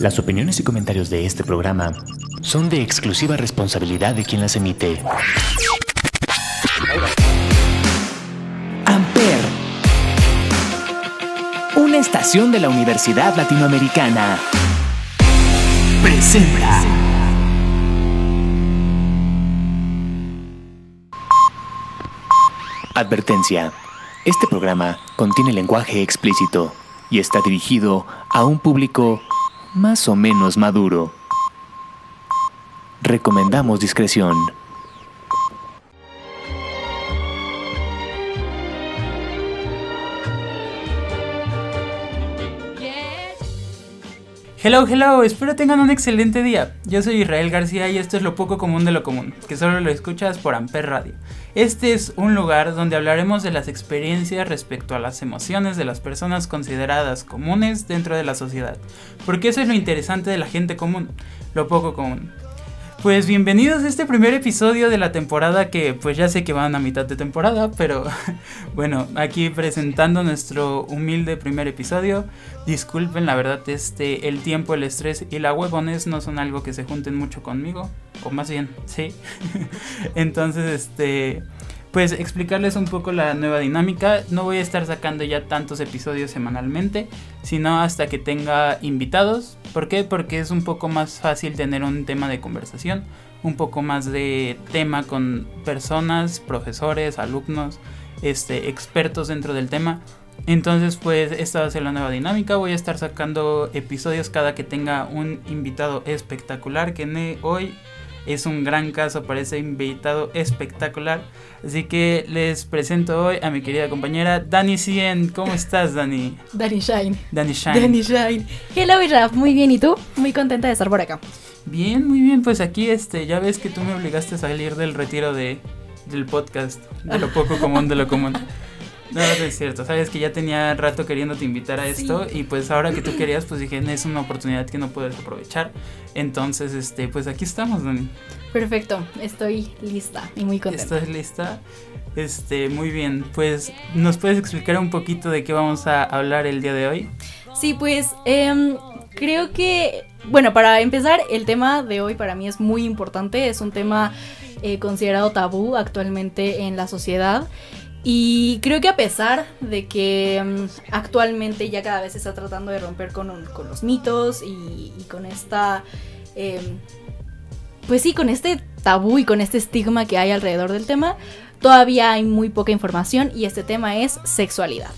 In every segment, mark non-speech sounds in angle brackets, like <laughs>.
Las opiniones y comentarios de este programa son de exclusiva responsabilidad de quien las emite. Amper, una estación de la Universidad Latinoamericana, presenta. Advertencia. Este programa contiene lenguaje explícito y está dirigido a un público más o menos maduro. Recomendamos discreción. Hello, hello, espero tengan un excelente día. Yo soy Israel García y esto es lo poco común de lo común, que solo lo escuchas por Amper Radio. Este es un lugar donde hablaremos de las experiencias respecto a las emociones de las personas consideradas comunes dentro de la sociedad, porque eso es lo interesante de la gente común, lo poco común. Pues bienvenidos a este primer episodio de la temporada que pues ya sé que van a mitad de temporada, pero <laughs> bueno, aquí presentando nuestro humilde primer episodio. Disculpen, la verdad, este el tiempo, el estrés y la huevones no son algo que se junten mucho conmigo, o más bien, sí. <laughs> Entonces, este pues explicarles un poco la nueva dinámica. No voy a estar sacando ya tantos episodios semanalmente, sino hasta que tenga invitados. ¿Por qué? Porque es un poco más fácil tener un tema de conversación, un poco más de tema con personas, profesores, alumnos, este, expertos dentro del tema. Entonces, pues esta va a ser la nueva dinámica. Voy a estar sacando episodios cada que tenga un invitado espectacular que hoy es un gran caso para ese invitado espectacular. Así que les presento hoy a mi querida compañera Dani Cien. ¿Cómo estás, Dani? Dani Shine. Dani Shine. Dani Shine. Hello, Raf. Muy bien. ¿Y tú? Muy contenta de estar por acá. Bien, muy bien. Pues aquí, este, ya ves que tú me obligaste a salir del retiro de, del podcast, de lo poco común de lo común. No, no es cierto. Sabes que ya tenía rato queriéndote invitar a esto y pues ahora que tú querías, pues dije, es una oportunidad que no puedes aprovechar. Entonces, este, pues aquí estamos, Dani. Perfecto, estoy lista y muy contenta. ¿Estás lista? Este, muy bien. Pues, ¿nos puedes explicar un poquito de qué vamos a hablar el día de hoy? Sí, pues em, creo que, bueno, para empezar, el tema de hoy para mí es muy importante. Es un tema eh, considerado tabú actualmente en la sociedad. Y creo que a pesar de que mm, actualmente ya cada vez se está tratando de romper con, los mitos y, con esta... Em, pues sí, con este tabú y con este estigma que hay alrededor del tema, todavía hay muy poca información y este tema es sexualidad.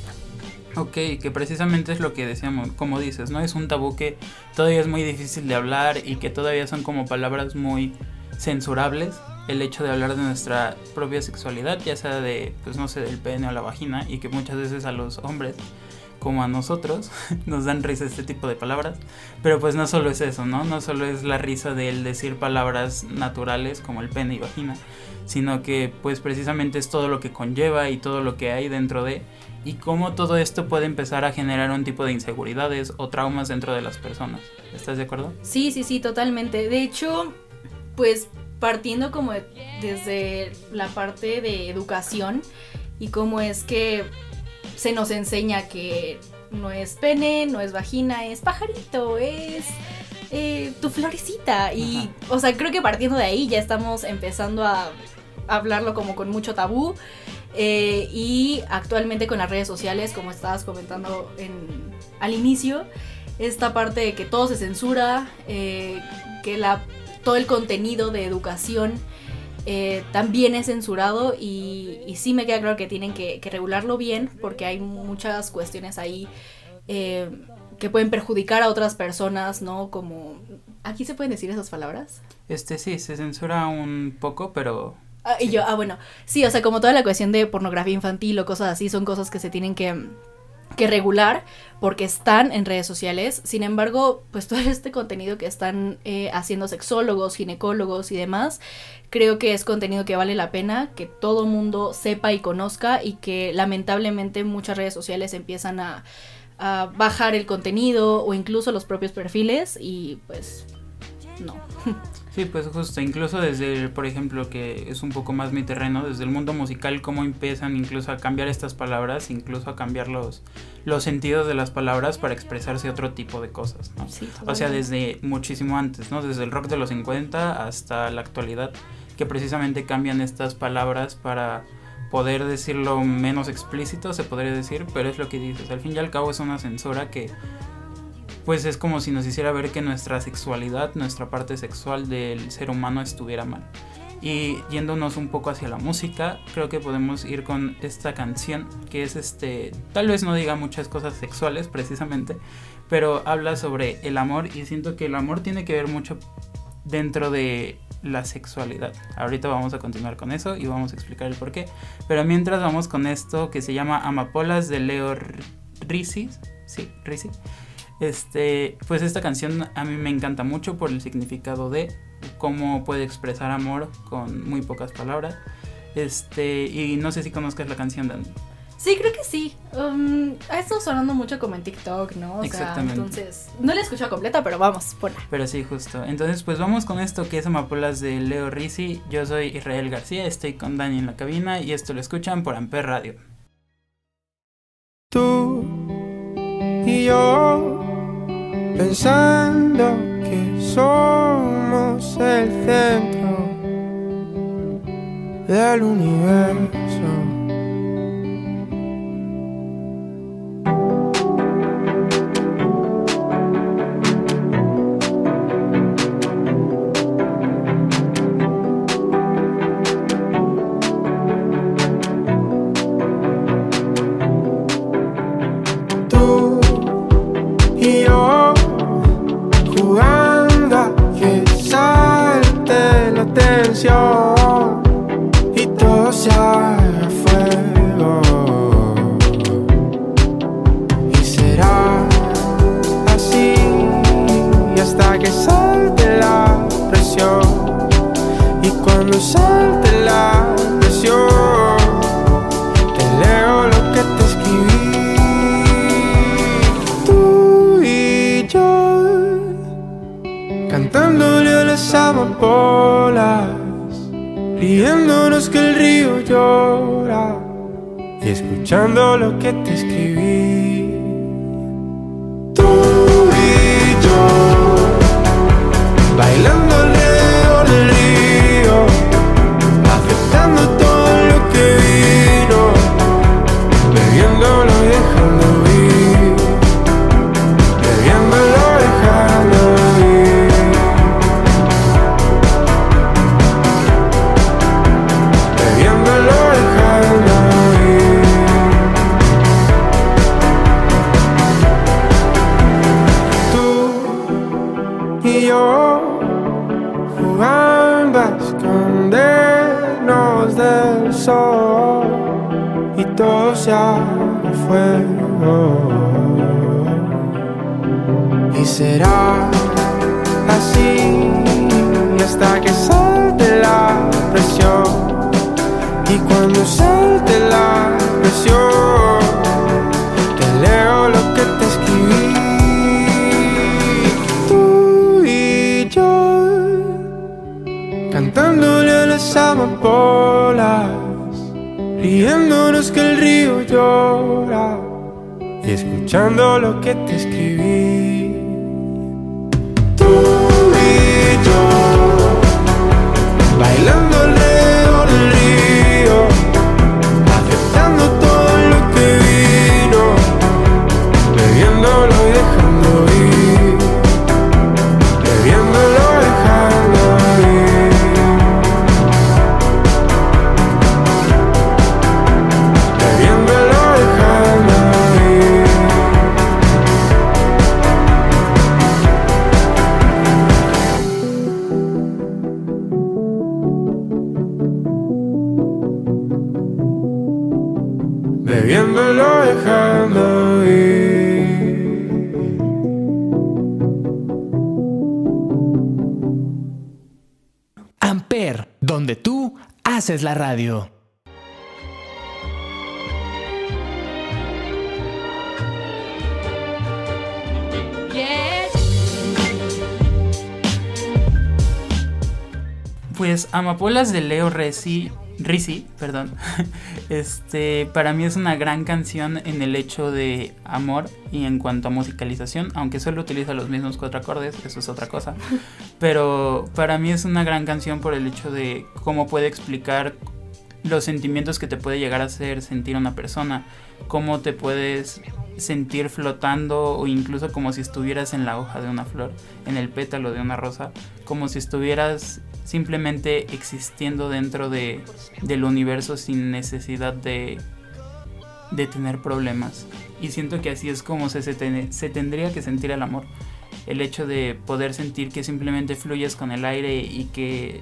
Ok, que precisamente es lo que decíamos, como dices, ¿no? Es un tabú que todavía es muy difícil de hablar y que todavía son como palabras muy censurables el hecho de hablar de nuestra propia sexualidad, ya sea de, pues no sé, del pene o la vagina, y que muchas veces a los hombres, como a nosotros, <laughs> nos dan risa este tipo de palabras. Pero pues no solo es eso, ¿no? No solo es la risa del decir palabras naturales como el pene y vagina, sino que pues precisamente es todo lo que conlleva y todo lo que hay dentro de y cómo todo esto puede empezar a generar un tipo de inseguridades o traumas dentro de las personas. ¿Estás de acuerdo? Sí, sí, sí, totalmente. De hecho, pues partiendo como desde la parte de educación y cómo es que se nos enseña que no es pene, no es vagina, es pajarito, es eh, tu florecita. Y, o sea, creo que partiendo de ahí ya estamos empezando a hablarlo como con mucho tabú. Eh, y actualmente con las redes sociales, como estabas comentando en, al inicio, esta parte de que todo se censura, eh, que la todo el contenido de educación eh, también es censurado y, sí me queda claro que tienen que, regularlo bien porque hay muchas cuestiones ahí eh, que pueden perjudicar a otras personas, ¿no? Como... ¿Aquí se pueden decir esas palabras? Este sí, se censura un poco, pero... Ah, y yo, ah, bueno, sí, o sea, como toda la cuestión de pornografía infantil o cosas así, son cosas que se tienen que que regular porque están en redes sociales. Sin embargo, pues <laughs> todo este contenido que están eh, haciendo sexólogos, ginecólogos y demás, creo que es contenido que vale la pena que todo mundo sepa y conozca y que lamentablemente muchas redes sociales empiezan a, a bajar el contenido o incluso los propios perfiles y pues no. <laughs> Sí, pues justo, incluso desde, por ejemplo, que es un poco más mi terreno, desde el mundo musical, cómo empiezan incluso a cambiar estas palabras, incluso a cambiar los, los sentidos de las palabras para expresarse otro tipo de cosas, ¿no? Sí, O sea, desde muchísimo antes, ¿no? Desde el rock de los 50 hasta la actualidad, que precisamente cambian estas palabras para poder decirlo menos explícito, se podría decir, pero es lo que dices. Al fin y al cabo es una censura que pues es como si nos hiciera ver que nuestra sexualidad, nuestra parte sexual del ser humano estuviera mal. Y yéndonos un poco hacia la música, creo que podemos ir con esta canción que es este, tal vez no diga muchas cosas sexuales precisamente, pero habla sobre el amor y siento que el amor tiene que ver mucho dentro de la sexualidad. Ahorita vamos a continuar con eso y vamos a explicar el por qué. Pero mientras vamos con esto que se llama Amapolas de Leo Risi. Sí, Risi. Este, pues esta canción a mí me encanta mucho por el significado de cómo puede expresar amor con muy pocas palabras. Este, y no sé si conozcas la canción, Dan. Sí, creo que sí. Um, ha estado sonando mucho como en TikTok, ¿no? O sea, Exactamente. entonces, no la he escuchado completa, pero vamos, ponla. Pero sí, justo. Entonces, pues vamos con esto que es Amapolas de Leo Risi. Yo soy Israel García, estoy con Dani en la cabina y esto lo escuchan por Amper Radio. Tú y yo pensando que somos el centro del universo. Será así hasta que salte la presión. Y cuando salte la presión, te leo lo que te escribí. Tú y yo cantándole a las amapolas, riéndonos que el río llora y escuchando lo que te escribí. radio. Pues Amapolas de Leo Resi Risi, perdón. <laughs> Este, para mí es una gran canción en el hecho de amor y en cuanto a musicalización, aunque solo utiliza los mismos cuatro acordes, eso es otra cosa. <laughs> Pero para mí es una gran canción por el hecho de cómo puede explicar los sentimientos que te puede llegar a hacer sentir una persona, cómo te puedes sentir flotando o incluso como si estuvieras en la hoja de una flor, en el pétalo de una rosa, como si estuvieras simplemente existiendo dentro de, del universo sin necesidad de, de tener problemas. Y siento que así es como se, se, se tendría que sentir el amor. El hecho de poder sentir que simplemente fluyes con el aire y que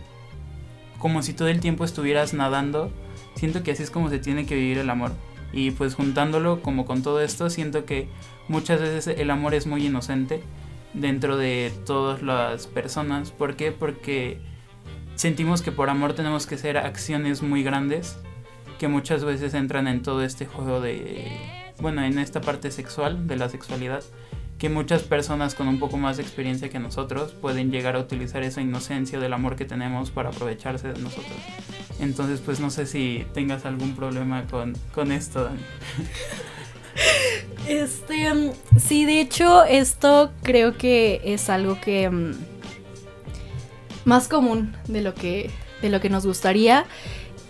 como si todo el tiempo estuvieras nadando, siento que así es como se tiene que vivir el amor. Y pues juntándolo como con todo esto, siento que muchas veces el amor es muy inocente dentro de todas las personas. ¿Por qué? Porque sentimos que por amor tenemos que hacer acciones muy grandes que muchas veces entran en todo este juego de, bueno, en esta parte sexual, de la sexualidad, que muchas personas con un poco más de experiencia que nosotros pueden llegar a utilizar esa inocencia del amor que tenemos para aprovecharse de nosotros. Entonces, pues no sé si tengas algún problema con, con esto, Dani. <laughs> Este, mm, sí, de hecho, esto creo que es algo que mm, más común de lo que de lo que nos gustaría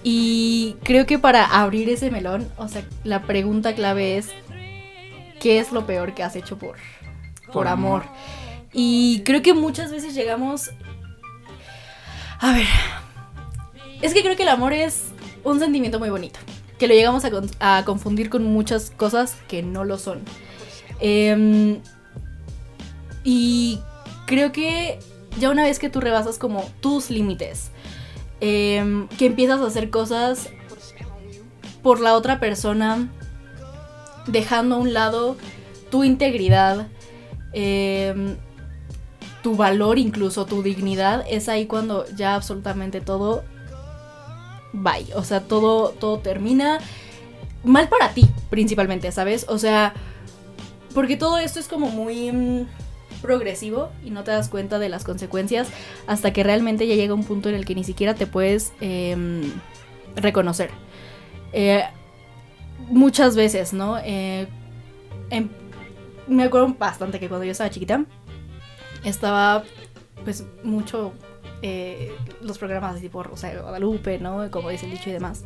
y creo que para abrir ese melón, o sea, la pregunta clave es ¿qué es lo peor que has hecho por por, amor? Y creo que muchas veces llegamos a ver, es que creo que el amor es un sentimiento muy bonito que lo llegamos a, con- a confundir con muchas cosas que no lo son. Em, y creo que ya una vez que tú rebasas como tus límites, em, que empiezas a hacer cosas por la otra persona, dejando a un lado tu integridad, em, tu valor, incluso tu dignidad, es ahí cuando ya absolutamente todo bye. O sea, todo, todo termina mal para ti, principalmente, ¿sabes? O sea, porque todo esto es como muy mm, progresivo y no te das cuenta de las consecuencias hasta que realmente ya llega un punto en el que ni siquiera te puedes em, reconocer. Eh, muchas veces, ¿no? Eh, em- me acuerdo bastante que cuando yo estaba chiquita, estaba pues mucho eh, los programas así tipo Rosa de Guadalupe, ¿no? Como dice el dicho y demás.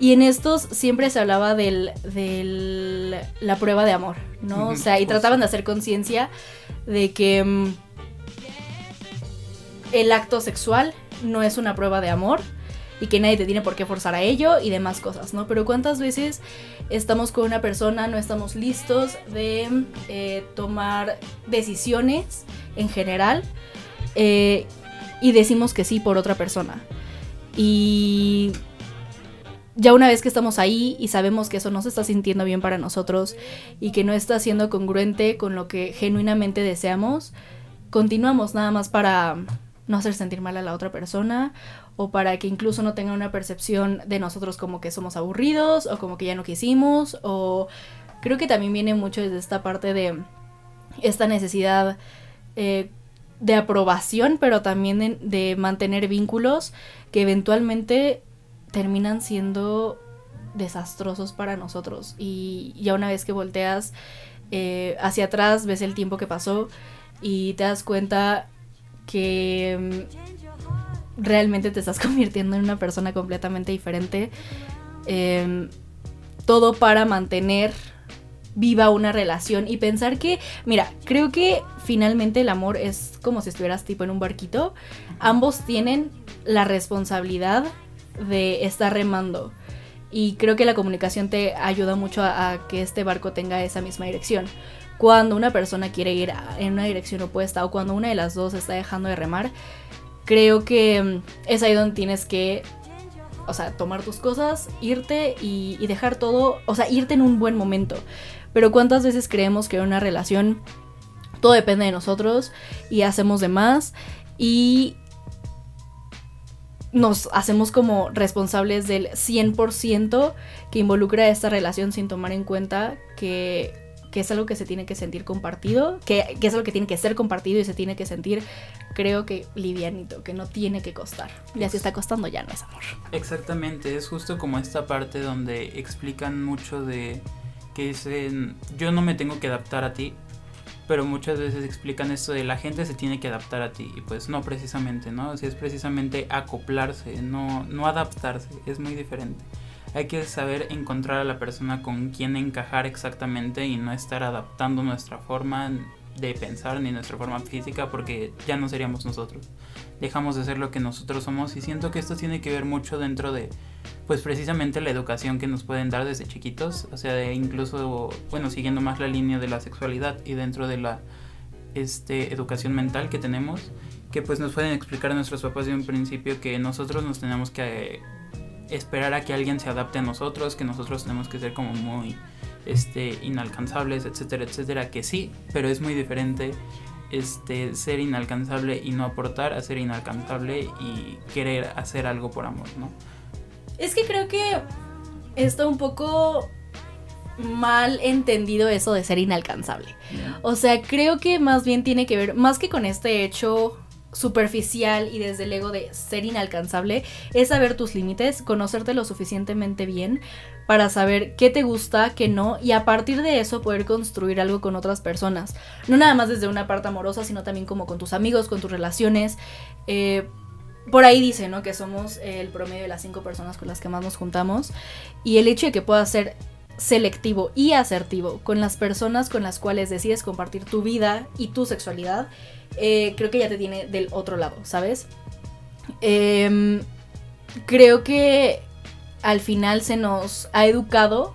Y en estos siempre se hablaba del, del la prueba de amor, ¿no? O sea, y trataban de hacer conciencia de que mm, el acto sexual no es una prueba de amor y que nadie te tiene por qué forzar a ello y demás cosas, ¿no? Pero cuántas veces estamos con una persona, no estamos listos de eh, tomar decisiones en general eh, y decimos que sí por otra persona. Y ya una vez que estamos ahí y sabemos que eso no se está sintiendo bien para nosotros y que no está siendo congruente con lo que genuinamente deseamos, continuamos nada más para no hacer sentir mal a la otra persona o para que incluso no tenga una percepción de nosotros como que somos aburridos o como que ya no quisimos o creo que también viene mucho desde esta parte de esta necesidad eh, de aprobación pero también de, de mantener vínculos que eventualmente terminan siendo desastrosos para nosotros. Y ya una vez que volteas eh, hacia atrás ves el tiempo que pasó y te das cuenta que mm, realmente te estás <laughs> convirtiendo en una persona completamente diferente. Em, todo para mantener viva una relación y pensar que, mira, creo que finalmente el amor es como si estuvieras tipo en un barquito. Ambos tienen la responsabilidad de estar remando. Y creo que la comunicación te ayuda mucho a, a que este barco tenga esa misma dirección. Cuando una persona quiere ir a- en una dirección opuesta o cuando una de las dos está dejando de remar, creo que mm, es ahí donde tienes que, o sea, tomar tus cosas, irte y, dejar todo, o sea, irte en un buen momento. Pero cuántas veces creemos que una relación todo depende de nosotros y hacemos de más y nos hacemos como responsables del 100% que involucra esta relación sin tomar en cuenta que, que es algo que se tiene que sentir compartido, que, que es algo que tiene que ser compartido y se tiene que sentir, creo que livianito, que no tiene que costar. Ya si está costando ya no es amor. Exactamente, es justo como esta parte donde explican mucho de que dicen, yo no me tengo que adaptar a ti, pero muchas veces explican esto de la gente se tiene que adaptar a ti y pues no precisamente, ¿no? O sea, es precisamente acoplarse, no, no adaptarse, es muy diferente. Hay que saber encontrar a la persona con quien encajar exactamente y no estar adaptando nuestra forma de pensar ni nuestra forma física porque ya no seríamos nosotros. Dejamos de ser lo que nosotros somos y siento que esto tiene que ver mucho dentro de pues precisamente la educación que nos pueden dar desde chiquitos, o sea, de incluso bueno, siguiendo más la línea de la sexualidad y dentro de la este educación mental que tenemos, que pues nos pueden explicar a nuestros papás de un principio que nosotros nos tenemos que esperar a que alguien se adapte a nosotros, que nosotros tenemos que ser como muy este, inalcanzables, etcétera, etcétera, que sí, pero es muy diferente este, ser inalcanzable y no aportar a ser inalcanzable y querer hacer algo por amor, ¿no? Es que creo que está un poco mal entendido eso de ser inalcanzable. O sea, creo que más bien tiene que ver, más que con este hecho superficial y desde el ego de ser inalcanzable, es saber tus límites, conocerte lo suficientemente bien para saber qué te gusta, qué no, y a partir de eso poder construir algo con otras personas. No nada más desde una parte amorosa, sino también como con tus amigos, con tus relaciones. Eh, por ahí dice, ¿no? Que somos el promedio de las cinco personas con las que más nos juntamos. Y el hecho de que puedas ser selectivo y asertivo con las personas con las cuales decides compartir tu vida y tu sexualidad, eh, creo que ya te tiene del otro lado, ¿sabes? Em, creo que al final se nos ha educado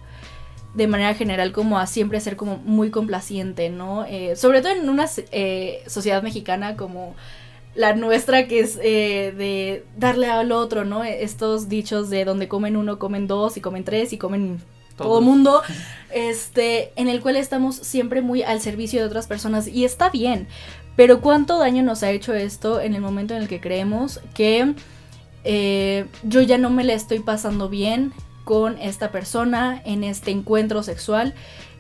de manera general como a siempre ser como muy complaciente, ¿no? Eh, sobre todo en una eh, sociedad mexicana como la nuestra que es eh, de darle al otro, ¿no? Estos dichos de donde comen uno, comen dos y comen tres y comen todo Todos. mundo, <laughs> este, en el cual estamos siempre muy al servicio de otras personas y está bien, pero cuánto daño nos ha hecho esto en el momento en el que creemos que eh, yo ya no me la estoy pasando bien con esta persona en este encuentro sexual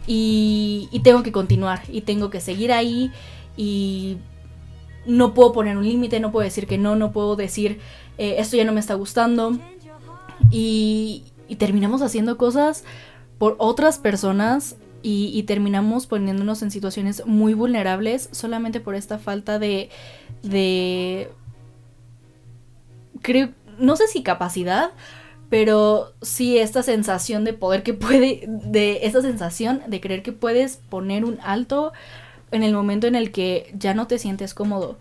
y, tengo que continuar y tengo que seguir ahí y no puedo poner un límite, no puedo decir que no, no puedo decir eh, esto ya no me está gustando. Y, y terminamos haciendo cosas por otras personas y, y terminamos poniéndonos en situaciones muy vulnerables solamente por esta falta de, de creo, no sé si capacidad, pero sí esta sensación de poder que puede, de esta sensación de creer que puedes poner un alto en el momento en el que ya no te sientes cómodo,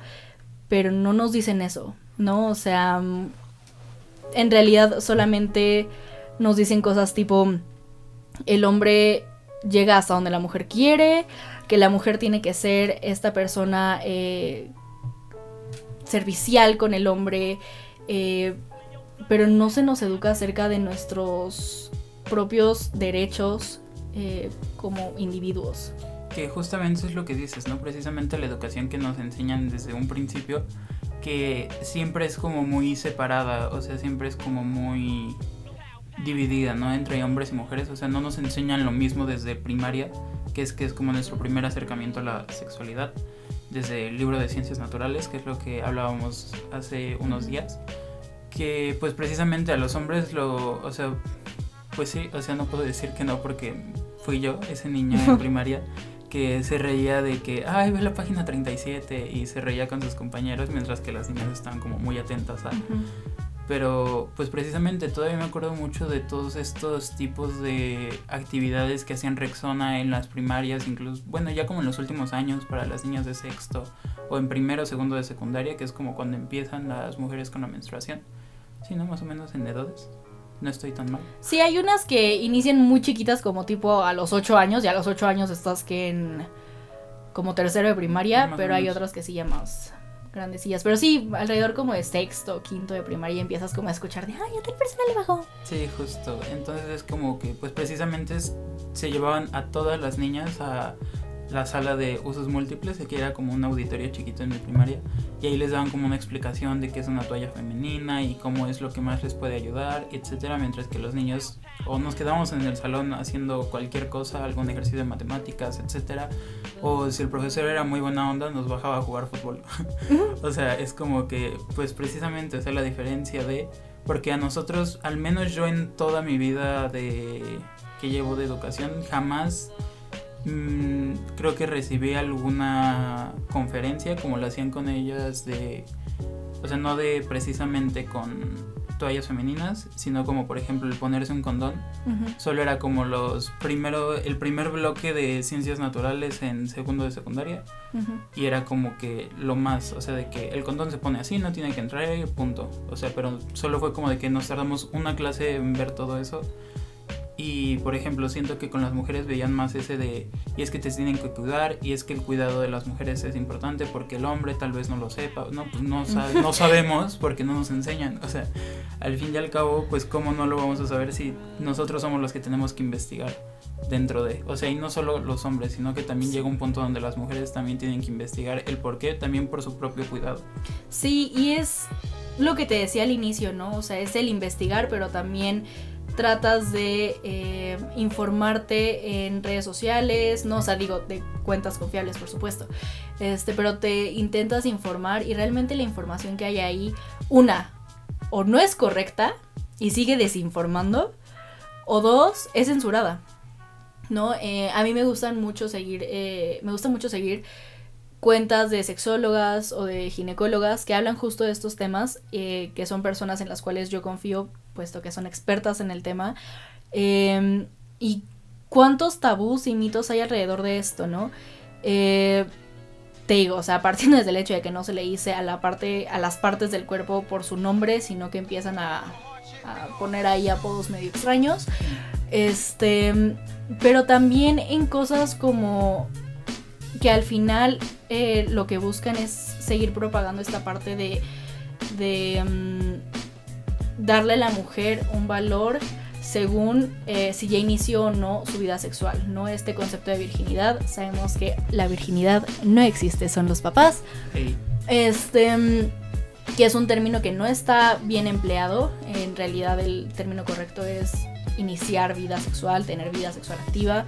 pero no nos dicen eso, ¿no? O sea, en realidad solamente nos dicen cosas tipo, el hombre llega hasta donde la mujer quiere, que la mujer tiene que ser esta persona eh, servicial con el hombre, eh, pero no se nos educa acerca de nuestros propios derechos eh, como individuos. Que justamente es lo que dices, ¿no? Precisamente la educación que nos enseñan desde un principio, que siempre es como muy separada, o sea, siempre es como muy dividida, ¿no? Entre hombres y mujeres, o sea, no nos enseñan lo mismo desde primaria, que es que es como nuestro primer acercamiento a la sexualidad, desde el libro de ciencias naturales, que es lo que hablábamos hace unos días, que pues precisamente a los hombres lo, o sea, pues sí, o sea, no puedo decir que no porque fui yo, ese niño en <laughs> primaria, que se reía de que, ay, ve la página 37 y se reía con sus compañeros mientras que las niñas estaban como muy atentas a... Pero pues precisamente todavía me acuerdo mucho de todos estos tipos de actividades que hacían Rexona en las primarias, incluso, bueno, ya como en los últimos años para las niñas de sexto o en primero o segundo de secundaria, que es como cuando empiezan las mujeres con la menstruación. Sí, ¿no? Más o menos en edades. No estoy tan mal. Sí, hay unas que inician muy chiquitas como tipo a los 8 años y a los 8 años estás que en como tercero de primaria, Más pero hay otras que sí ya más grandecillas. Pero sí, alrededor como de sexto, quinto de primaria empiezas como a escuchar de, ay, a tal persona le bajó. Sí, justo. Entonces es como que, pues precisamente se llevaban a todas las niñas a la sala de usos múltiples, aquí era como un auditorio chiquito en mi primaria, y ahí les daban como una explicación de qué es una toalla femenina y cómo es lo que más les puede ayudar, etcétera, mientras que los niños o nos quedamos en el salón haciendo cualquier cosa, algún ejercicio de matemáticas, etcétera, o si el profesor era muy buena onda, nos bajaba a jugar fútbol. <laughs> o sea, es como que, pues precisamente, esa es la diferencia de, porque a nosotros, al menos yo en toda mi vida de que llevo de educación, jamás mm, creo que recibí alguna conferencia como lo hacían con ellas de, o sea, no de precisamente con toallas femeninas, sino como por ejemplo el ponerse un condón. Solo era como los primero, el primer bloque de ciencias naturales en segundo de secundaria y era como que lo más, o sea, de que el condón se pone así, no tiene que entrar punto. O sea, pero solo fue como de que nos tardamos una clase en ver todo eso. Y por ejemplo, siento que con las mujeres veían más ese de, y es que te tienen que cuidar, y es que el cuidado de las mujeres es importante porque el hombre tal vez no lo sepa, no, pues no, <laughs> sabe- no sabemos porque no nos enseñan. O sea, al fin y al cabo, pues cómo no lo vamos a saber si nosotros somos los que tenemos que investigar dentro de, o sea, y no solo los hombres, sino que también llega un punto donde las mujeres también tienen que investigar el por qué, también por su propio cuidado. Sí, y es lo que te decía al inicio, ¿no? O sea, es el investigar, pero también tratas de eh, informarte en redes sociales, no, o sea, digo, de cuentas confiables, por supuesto. Este, pero te intentas informar y realmente la información que hay ahí, una, o no es correcta y sigue desinformando, o dos, es censurada. ¿No? Eh, a mí me gustan mucho seguir, eh, me gusta mucho seguir cuentas de sexólogas o de ginecólogas que hablan justo de estos temas, que son personas en las cuales yo confío, puesto que son expertas en el tema. Eh, y cuántos tabús y mitos hay alrededor de esto, ¿no? Eh, te digo, o sea, <laughs> partiendo desde el hecho de que no se le dice a la parte, a las partes del cuerpo por su nombre, sino que empiezan a, a poner ahí apodos medio extraños. Este, pero también en cosas como que al final eh, lo que buscan es seguir propagando esta parte de, de mm, darle a la mujer un valor según eh, si ya inició o no su vida sexual, no este concepto de virginidad. Sabemos que la virginidad no existe, son los papás. Este, mm, que es un término que no está bien empleado. En realidad el término correcto es iniciar vida sexual, tener vida sexual activa.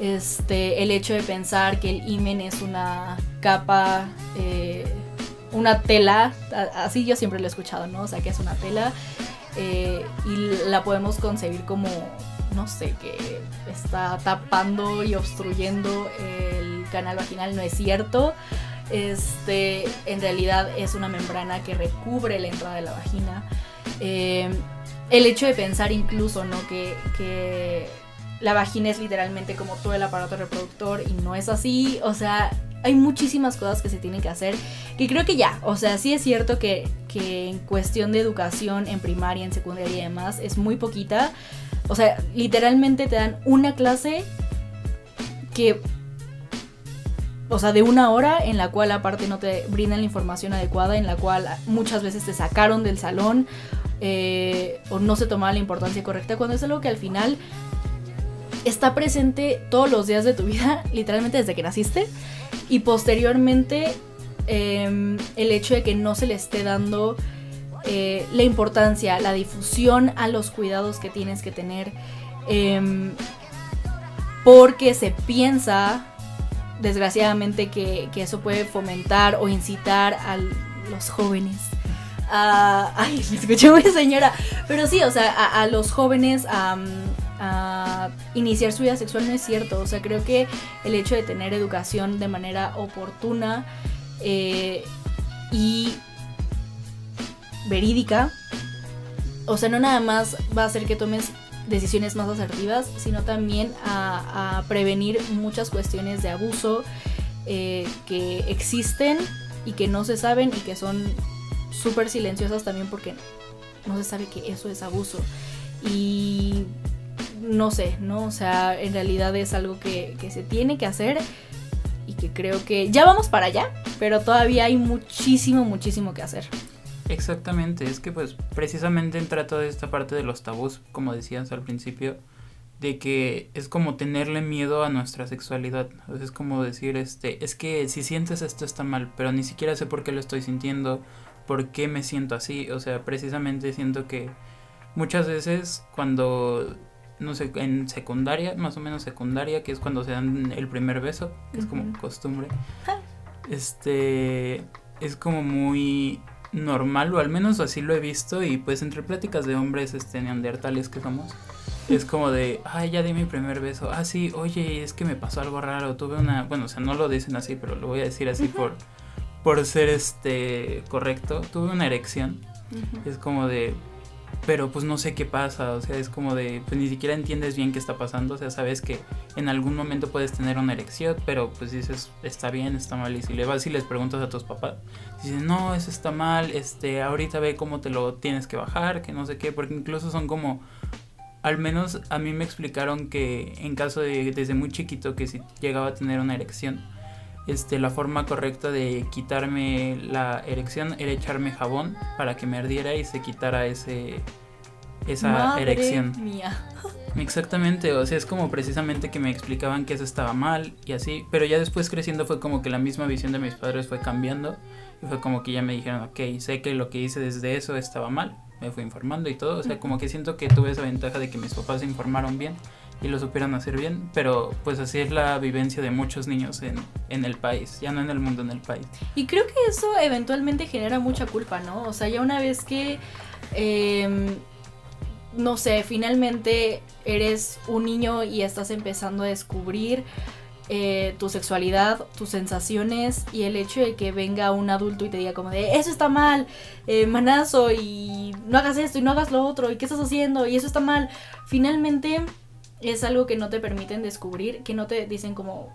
Este, el hecho de pensar que el imen es una capa, eh, una tela, así yo siempre lo he escuchado, ¿no? O sea, que es una tela eh, y la podemos concebir como, no sé, que está tapando y obstruyendo el canal vaginal, no es cierto. Este, en realidad es una membrana que recubre la entrada de la vagina. Eh, el hecho de pensar incluso, ¿no? Que, que la vagina es literalmente como todo el aparato reproductor y no es así. O sea, hay muchísimas cosas que se tienen que hacer. Que creo que ya, o sea, sí es cierto que, que en cuestión de educación en primaria, en secundaria y demás es muy poquita. O sea, literalmente te dan una clase que o sea, de una hora en la cual aparte no te brindan la información adecuada, en la cual muchas veces te sacaron del salón eh, o no se tomaba la importancia correcta, cuando es algo que al final está presente todos los días de tu vida, <laughs> literalmente desde que naciste, y posteriormente eh, el hecho de que no se le esté dando eh, la importancia, la difusión a los cuidados que tienes que tener, eh, porque se piensa desgraciadamente que, que eso puede fomentar o incitar a los jóvenes. a- <laughs> ay, me escuché muy señora. Pero sí, o sea, a, a los jóvenes a, a iniciar su vida sexual no es cierto. O sea, creo que el hecho de tener educación de manera oportuna eh, y verídica, o sea, no nada más va a hacer que tomes decisiones más asertivas, sino también a, prevenir muchas cuestiones de abuso eh, que existen y que no se saben y que son súper silenciosas también porque no se sabe que eso es abuso. Y no sé, ¿no? O sea, en realidad es algo que, que se tiene que hacer y que creo que ya vamos para allá, pero todavía hay muchísimo, muchísimo que hacer. Exactamente, es que pues precisamente entra toda esta parte de los tabús, como decías al principio, de que es como tenerle miedo a nuestra sexualidad. Es como decir, este, es que si sientes esto está mal, pero ni siquiera sé por qué lo estoy sintiendo, por qué me siento así. O sea, precisamente siento que muchas veces cuando, no sé, en secundaria, más o menos secundaria, que es cuando se dan el primer beso, que es como costumbre, este, es como muy normal, o al menos así lo he visto, y pues entre pláticas de hombres este, neandertales que somos, es como de, ay, ya di mi primer beso, ah, sí, oye, es que me pasó algo raro, tuve una, bueno, o sea, no lo dicen así, pero lo voy a decir así por, por ser este correcto, tuve una erección, es como de, pero pues no sé qué pasa, o sea, es como de, pues ni siquiera entiendes bien qué está pasando, o sea, sabes que en algún momento puedes tener una erección, pero pues dices, está bien, está mal, y si le vas y les preguntas a tus papás, dicen, no, eso está mal, este, ahorita ve cómo te lo tienes que bajar, que no sé qué, porque incluso son como, al menos a mí me explicaron que en caso de desde muy chiquito que si llegaba a tener una erección, este, la forma correcta de quitarme la erección era echarme jabón para que me ardiera y se quitara ese esa Madre erección. mía. Exactamente, o sea, es como precisamente que me explicaban que eso estaba mal y así, pero ya después creciendo fue como que la misma visión de mis padres fue cambiando y fue como que ya me dijeron, ok, sé que lo que hice desde eso estaba mal, me fui informando y todo, o sea, como que siento que tuve esa ventaja de que mis papás se informaron bien y lo supieran hacer bien, pero pues así es la vivencia de muchos niños en, en el país, ya no en el mundo, en el país. Y creo que eso eventualmente genera mucha culpa, ¿no? O sea, ya una vez que, em, no sé, finalmente eres un niño y estás empezando a descubrir eh, tu sexualidad, tus sensaciones y el hecho de que venga un adulto y te diga como de, eso está mal, eh, manazo, y no hagas esto y no hagas lo otro, y qué estás haciendo, y eso está mal. Finalmente es algo que no te permiten descubrir, que no te dicen como,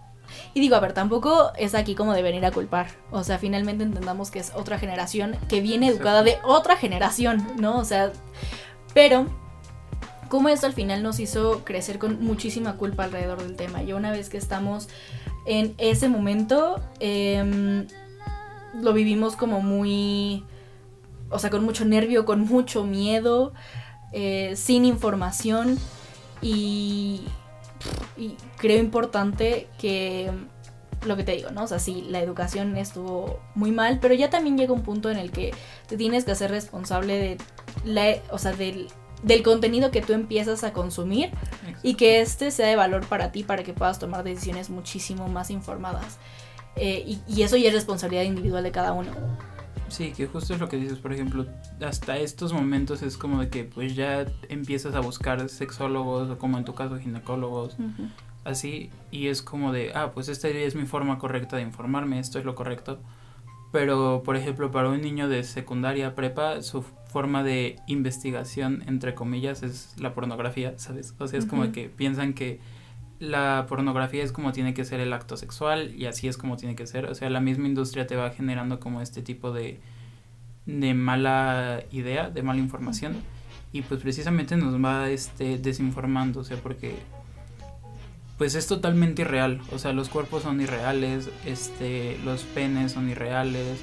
y digo, a ver, tampoco es aquí como de venir a culpar. O sea, finalmente entendamos que es otra generación que viene educada de otra generación, ¿no? O sea, pero como esto al final nos hizo crecer con muchísima culpa alrededor del tema. Ya una vez que estamos en ese momento, em, lo vivimos como muy, o sea, con mucho nervio, con mucho miedo, eh, sin información y, y creo importante que lo que te digo, ¿no? O sea, sí, la educación estuvo muy mal, pero ya también llega un punto en el que te tienes que hacer responsable de la, o sea, del, del contenido que tú empiezas a consumir y que este sea de valor para ti para que puedas tomar decisiones muchísimo más informadas. Eh, y, y eso ya es responsabilidad individual de cada uno. Sí, que justo es lo que dices, por ejemplo, hasta estos momentos es como de que pues ya empiezas a buscar sexólogos o como en tu caso ginecólogos, así, y es como de, ah, pues esta es mi forma correcta de informarme, esto es lo correcto. Pero, por ejemplo, para un niño de secundaria, prepa, su forma de investigación, entre comillas, es la pornografía, ¿sabes? O sea, es como Ujú. que piensan que la pornografía es como tiene que ser el acto sexual y así es como tiene que ser. O sea, la misma industria te va generando como este tipo de, de mala idea, de mala información. Y pues precisamente nos va este, desinformando, o sea, porque pues es totalmente irreal. O sea, los cuerpos son irreales, este, los penes son irreales,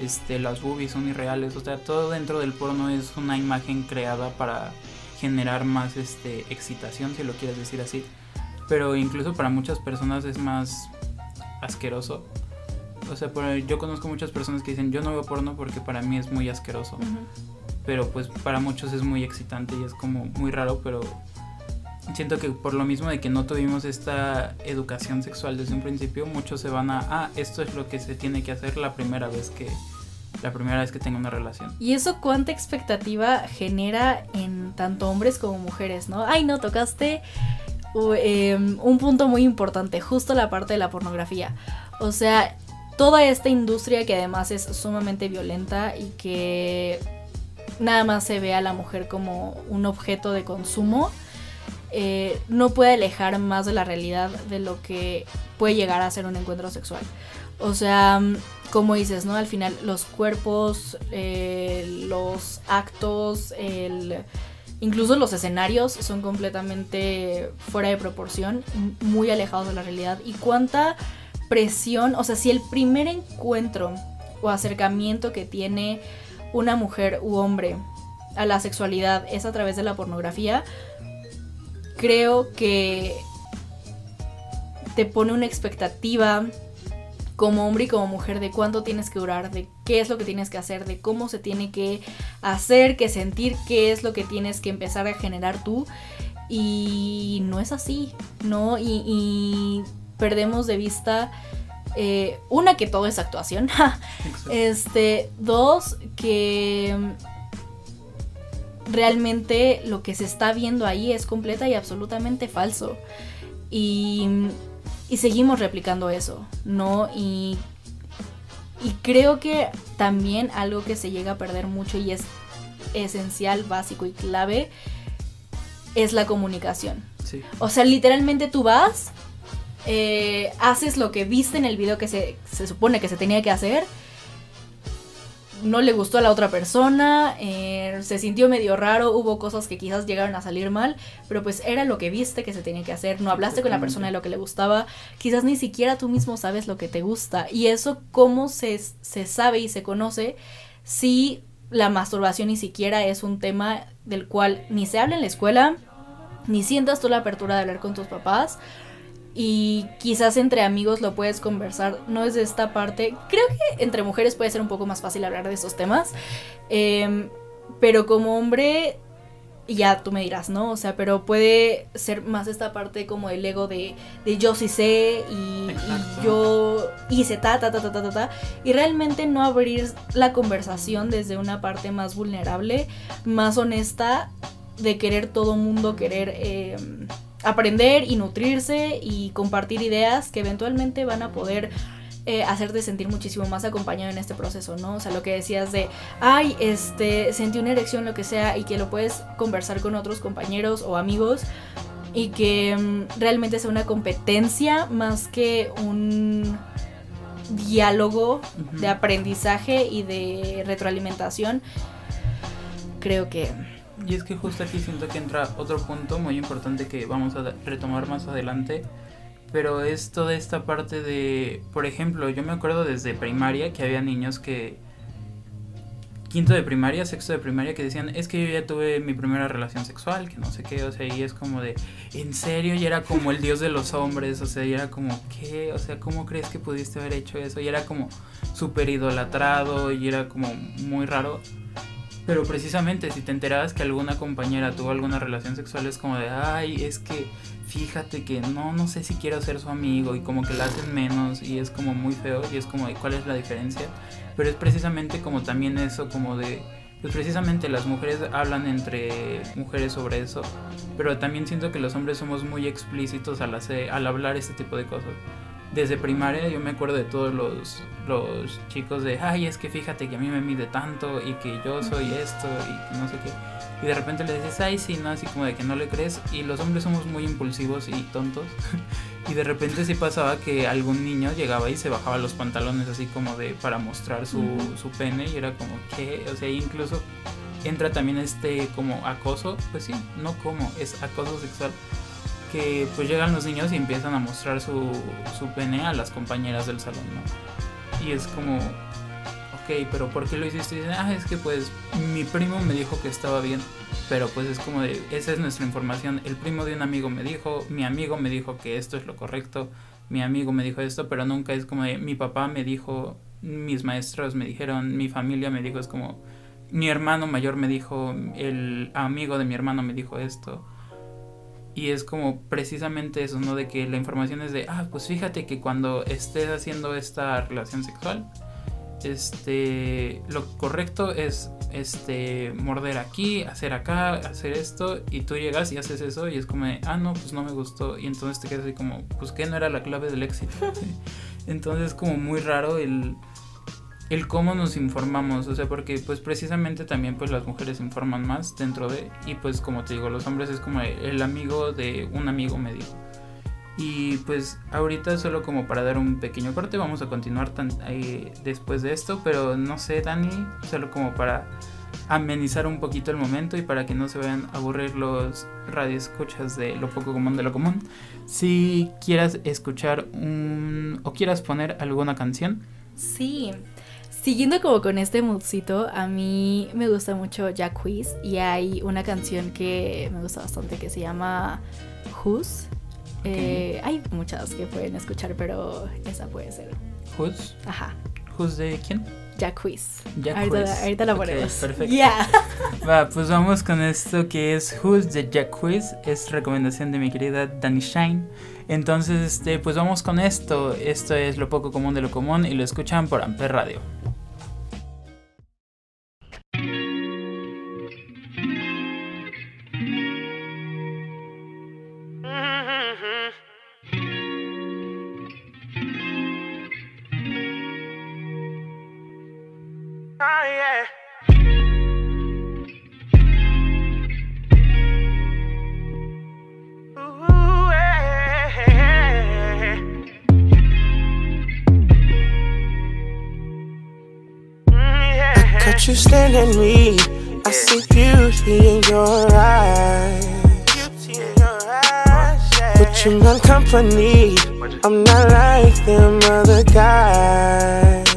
este, las boobies son irreales. O sea, todo dentro del porno es una imagen creada para generar más este, excitación, si lo quieres decir así. Pero incluso para muchas personas es más asqueroso. O sea, por- yo conozco muchas personas que dicen, yo no veo porno porque para mí es muy asqueroso. Pero pues para muchos es muy excitante y es como muy raro, pero siento que por lo mismo de que no tuvimos esta educación sexual desde un principio, muchos se van a, ah, esto es lo que se tiene que hacer la primera vez que la primera vez que tenga una relación. Y eso cuánta expectativa genera en tanto hombres como mujeres, ¿no? Ay, no, tocaste em, un punto muy importante, justo la parte de la pornografía. O sea, toda esta industria que además es sumamente violenta y que nada más se ve a la mujer como un objeto de consumo, eh, no puede alejar más de la realidad de lo que puede llegar a ser un encuentro sexual. O sea, como dices, ¿no? Al final los cuerpos, eh, los actos, el, incluso los escenarios son completamente fuera de proporción, muy alejados de la realidad. Y cuánta presión, o sea, si el primer encuentro o acercamiento que tiene una mujer u hombre a la sexualidad es a través de la pornografía, creo que te pone una expectativa como hombre y como mujer de cuánto tienes que durar, de qué es lo que tienes que hacer, de cómo se tiene que hacer, que sentir, qué es lo que tienes que empezar a generar tú. Y no es así, ¿no? Y, y perdemos de vista, eh, una, que todo es actuación. <laughs> este, dos, que realmente lo que se está viendo ahí es completa y absolutamente falso. Y, y seguimos replicando eso, ¿no? Y, y creo que también algo que se llega a perder mucho y es esencial, básico y clave es la comunicación. Sí. O sea, literalmente tú vas, eh, haces lo que viste en el video que se, se supone que se tenía que hacer. No le gustó a la otra persona, eh, se sintió medio raro, hubo cosas que quizás llegaron a salir mal, pero pues era lo que viste que se tenía que hacer, no hablaste con la persona de lo que le gustaba, quizás ni siquiera tú mismo sabes lo que te gusta. Y eso, ¿cómo se, se sabe y se conoce si la masturbación ni siquiera es un tema del cual ni se habla en la escuela, ni sientas tú la apertura de hablar con tus papás. Y quizás entre amigos lo puedes conversar, no es de esta parte. Creo que entre mujeres puede ser un poco más fácil hablar de esos temas. eh, pero como hombre, ya tú me dirás, ¿no? O sea, pero puede ser más esta parte como el ego de, de yo sí sé y, yo hice ta, ta, ta, ta, ta, ta, ta. Y realmente no abrir la conversación desde una parte más vulnerable, más honesta, de querer todo mundo, querer eh, aprender y nutrirse y compartir ideas que eventualmente van a poder eh, hacerte sentir muchísimo más acompañado en este proceso, ¿no? O sea, lo que decías de, ay, este, sentí una erección, lo que sea, y que lo puedes conversar con otros compañeros o amigos y que mm, realmente sea una competencia más que un diálogo de aprendizaje y de retroalimentación. Creo que Y es que justo aquí siento que entra otro punto muy importante que vamos a retomar más adelante. Pero es toda esta parte de, por ejemplo, yo me acuerdo desde primaria que había niños que, quinto de primaria, sexto de primaria, que decían, es que yo ya tuve mi primera relación sexual, que no sé qué, o sea, y es como de, en serio, y era como el dios de los hombres, o sea, y era como, ¿qué? O sea, ¿cómo crees que pudiste haber hecho eso? Y era como súper idolatrado, y era como muy raro. Pero precisamente si te enterabas que alguna compañera tuvo alguna relación sexual es como de, ay, es que fíjate que no, no sé si quiero ser su amigo y como que la hacen menos y es como muy feo y es como de cuál es la diferencia. Pero es precisamente como también eso, como de, pues precisamente las mujeres hablan entre mujeres sobre eso, pero también siento que los hombres somos muy explícitos al, hacer, al hablar este tipo de cosas. Desde primaria yo me acuerdo de todos los, los chicos de, ay, es que fíjate que a mí me mide tanto y que yo soy esto y que no sé qué. Y de repente le dices, ay, sí, no, así como de que no le crees. Y los hombres somos muy impulsivos y tontos. <laughs> y de repente sí pasaba que algún niño llegaba y se bajaba los pantalones así como de para mostrar su, su pene. Y era como que, o sea, incluso entra también este como acoso, pues sí, no como, es acoso sexual que pues llegan los niños y empiezan a mostrar su, su pene a las compañeras del salón, ¿no? Y es como, ok, pero ¿por qué lo hiciste? Y dicen, ah, es que pues mi primo me dijo que estaba bien, pero pues es como de, esa es nuestra información, el primo de un amigo me dijo, mi amigo me dijo que esto es lo correcto, mi amigo me dijo esto, pero nunca es como de, mi papá me dijo, mis maestros me dijeron, mi familia me dijo, es como, mi hermano mayor me dijo, el amigo de mi hermano me dijo esto. Y es como precisamente eso, ¿no? De que la información es de, ah, pues fíjate que cuando estés haciendo esta relación sexual, este, lo correcto es, este, morder aquí, hacer acá, hacer esto, y tú llegas y haces eso y es como, de, ah, no, pues no me gustó, y entonces te quedas así como, pues que no era la clave del éxito. <laughs> entonces es como muy raro el, el cómo nos informamos, o sea, porque pues precisamente también pues las mujeres informan más dentro de, y pues como te digo, los hombres es como el amigo de un amigo me dijo. Y pues ahorita solo como para dar un pequeño corte, vamos a continuar tan, eh, después de esto, pero no sé, Dani, solo como para amenizar un poquito el momento y para que no se vayan a aburrir los radioescuchas de lo poco común de lo común. Si quieras escuchar un o quieras poner alguna canción, Sí, Siguiendo como con este moodcito, a mí me gusta mucho Jacquees y hay una canción que me gusta bastante que se llama Who's. Eh, hay muchas que pueden escuchar, pero esa puede ser. Who's, Ajá, who's de quién? Jacquees. Jacquees. Ahorita, ahorita la ponemos. perfecto. Yeah. <laughs> Va, pues vamos con esto que es Who's the Jack. Es recomendación de mi querida Danny Shine. Entonces, este, pues vamos con esto. Esto es lo poco común de lo común y lo escuchan por Amper Radio. You stand at me. I see beauty in your eyes. Beauty in your eyes. But you want company. I'm not like them other guys.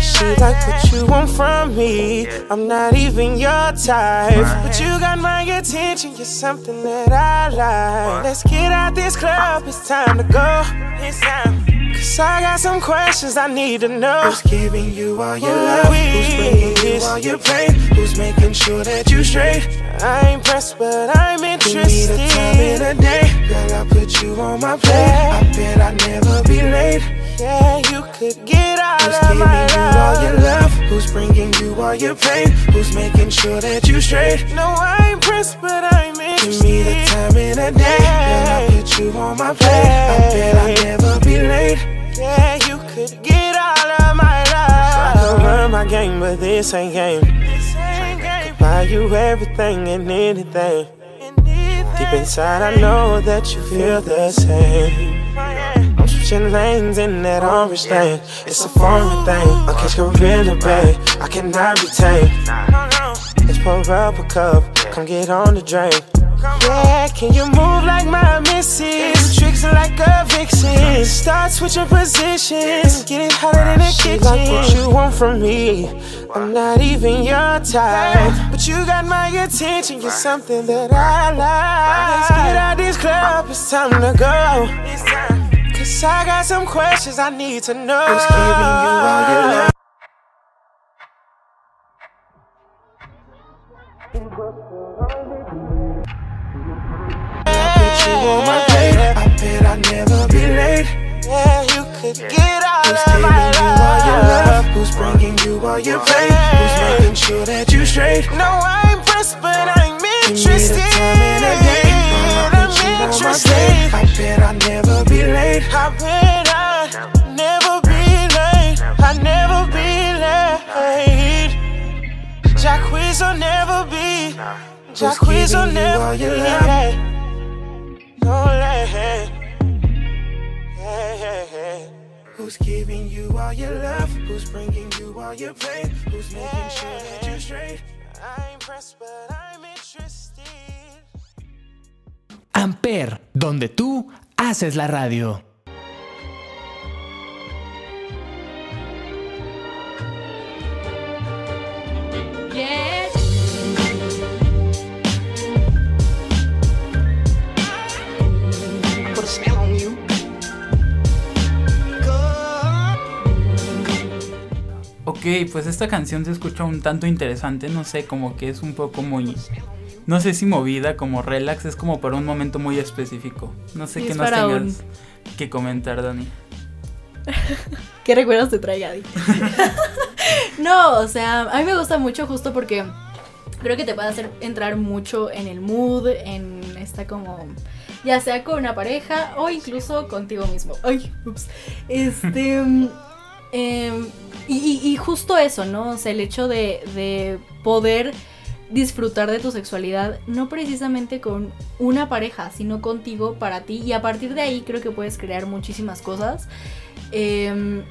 She like what you want from me. I'm not even your type. But you got my attention. You're something that I like. Let's get out this club. It's time to go. It's time. Cause I got some questions I need to know. Who's giving you all your love? Who's bringing you all your pain? Who's making sure that you straight? I ain't pressed, but I'm interested. Give me the time in interested. the day. Girl, I put you on my plate. I bet I'll never be late. Yeah, you could get out Who's of giving you all your love. Who's bringing you all your pain? Who's making sure that you straight? No, I ain't pressed, but I'm Give me the time in the day. Girl, I put you on my plate. I bet I'll never be late. Yeah, you could get out of my life. I love. can run my game, but this ain't game. This ain't game. Buy you everything and anything. Deep inside, I know that you feel the same. I'm switching lanes in that orange thing. It's a foreign thing. I catch gorilla, babe. I cannot retain. Let's pour up a cup. Come get on the drink. Yeah, can you move like my missus? Tricks like a vixen. Start switching positions. Get it hotter than a kitchen. Like what you want from me. I'm not even your type. But you got my attention. You're something that I like. Let's get out this club. It's time to go. Cause I got some questions I need to know. Yeah, could get out Who's of giving my you all your love? Who's bringing you all your pain? Who's making sure that you straight? No, I ain't pressed, but I'm Give me the interested. time in the day. I'ma I'm put you on my interested. I bet I'll never be late. I bet I'll never be late. I'll never be late. Jacquees will never be. Jacquees will never be late. No late. Who's giving you all your love? Who's bringing you all your pain? Who's making sure that you straight? Amper, donde tú haces la radio. Pues esta canción se escucha un tanto interesante, no sé, como que es un poco muy... No sé si movida, como relax, es como para un momento muy específico. No sé qué nos tengas que comentar, Dani. <laughs> ¿Qué recuerdos te trae Gaby? <laughs> no, o sea, a mí me gusta mucho justo porque creo que te puede hacer entrar mucho en el mood, en esta como, ya sea con una pareja o incluso contigo mismo. Ay, ups. Este, <laughs> em, y, justo eso, ¿no? O sea, el hecho de, de poder disfrutar de tu sexualidad, no precisamente con una pareja, sino contigo, para ti, y a partir de ahí creo que puedes crear muchísimas cosas. Em,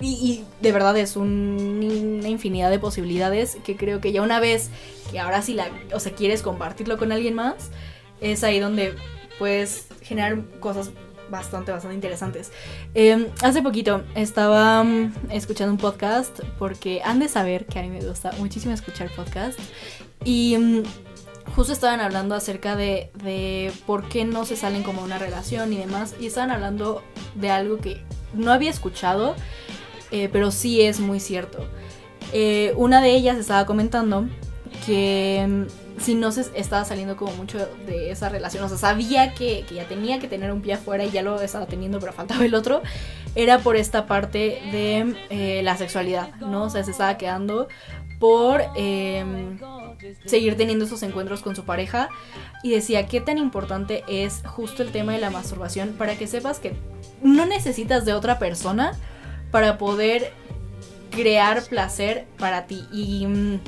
y, de verdad es un- una infinidad de posibilidades que creo que ya una vez que ahora sí la, o sea, quieres compartirlo con alguien más, es ahí donde puedes generar cosas bastante, bastante interesantes. Eh, hace poquito estaba mm, escuchando un podcast porque han de saber que a mí me gusta muchísimo escuchar podcast y mm, justo estaban hablando acerca de, de por qué no se salen como una relación y demás y estaban hablando de algo que no había escuchado, eh, pero sí es muy cierto. Eh, una de ellas estaba comentando que mm, si no se estaba saliendo como mucho de esa relación, o sea, sabía que, que ya tenía que tener un pie afuera y ya lo estaba teniendo, pero faltaba el otro, era por esta parte de eh, la sexualidad, ¿no? O sea, se estaba quedando por eh, seguir teniendo esos encuentros con su pareja y decía qué tan importante es justo el tema de la masturbación para que sepas que no necesitas de otra persona para poder crear placer para ti y mm,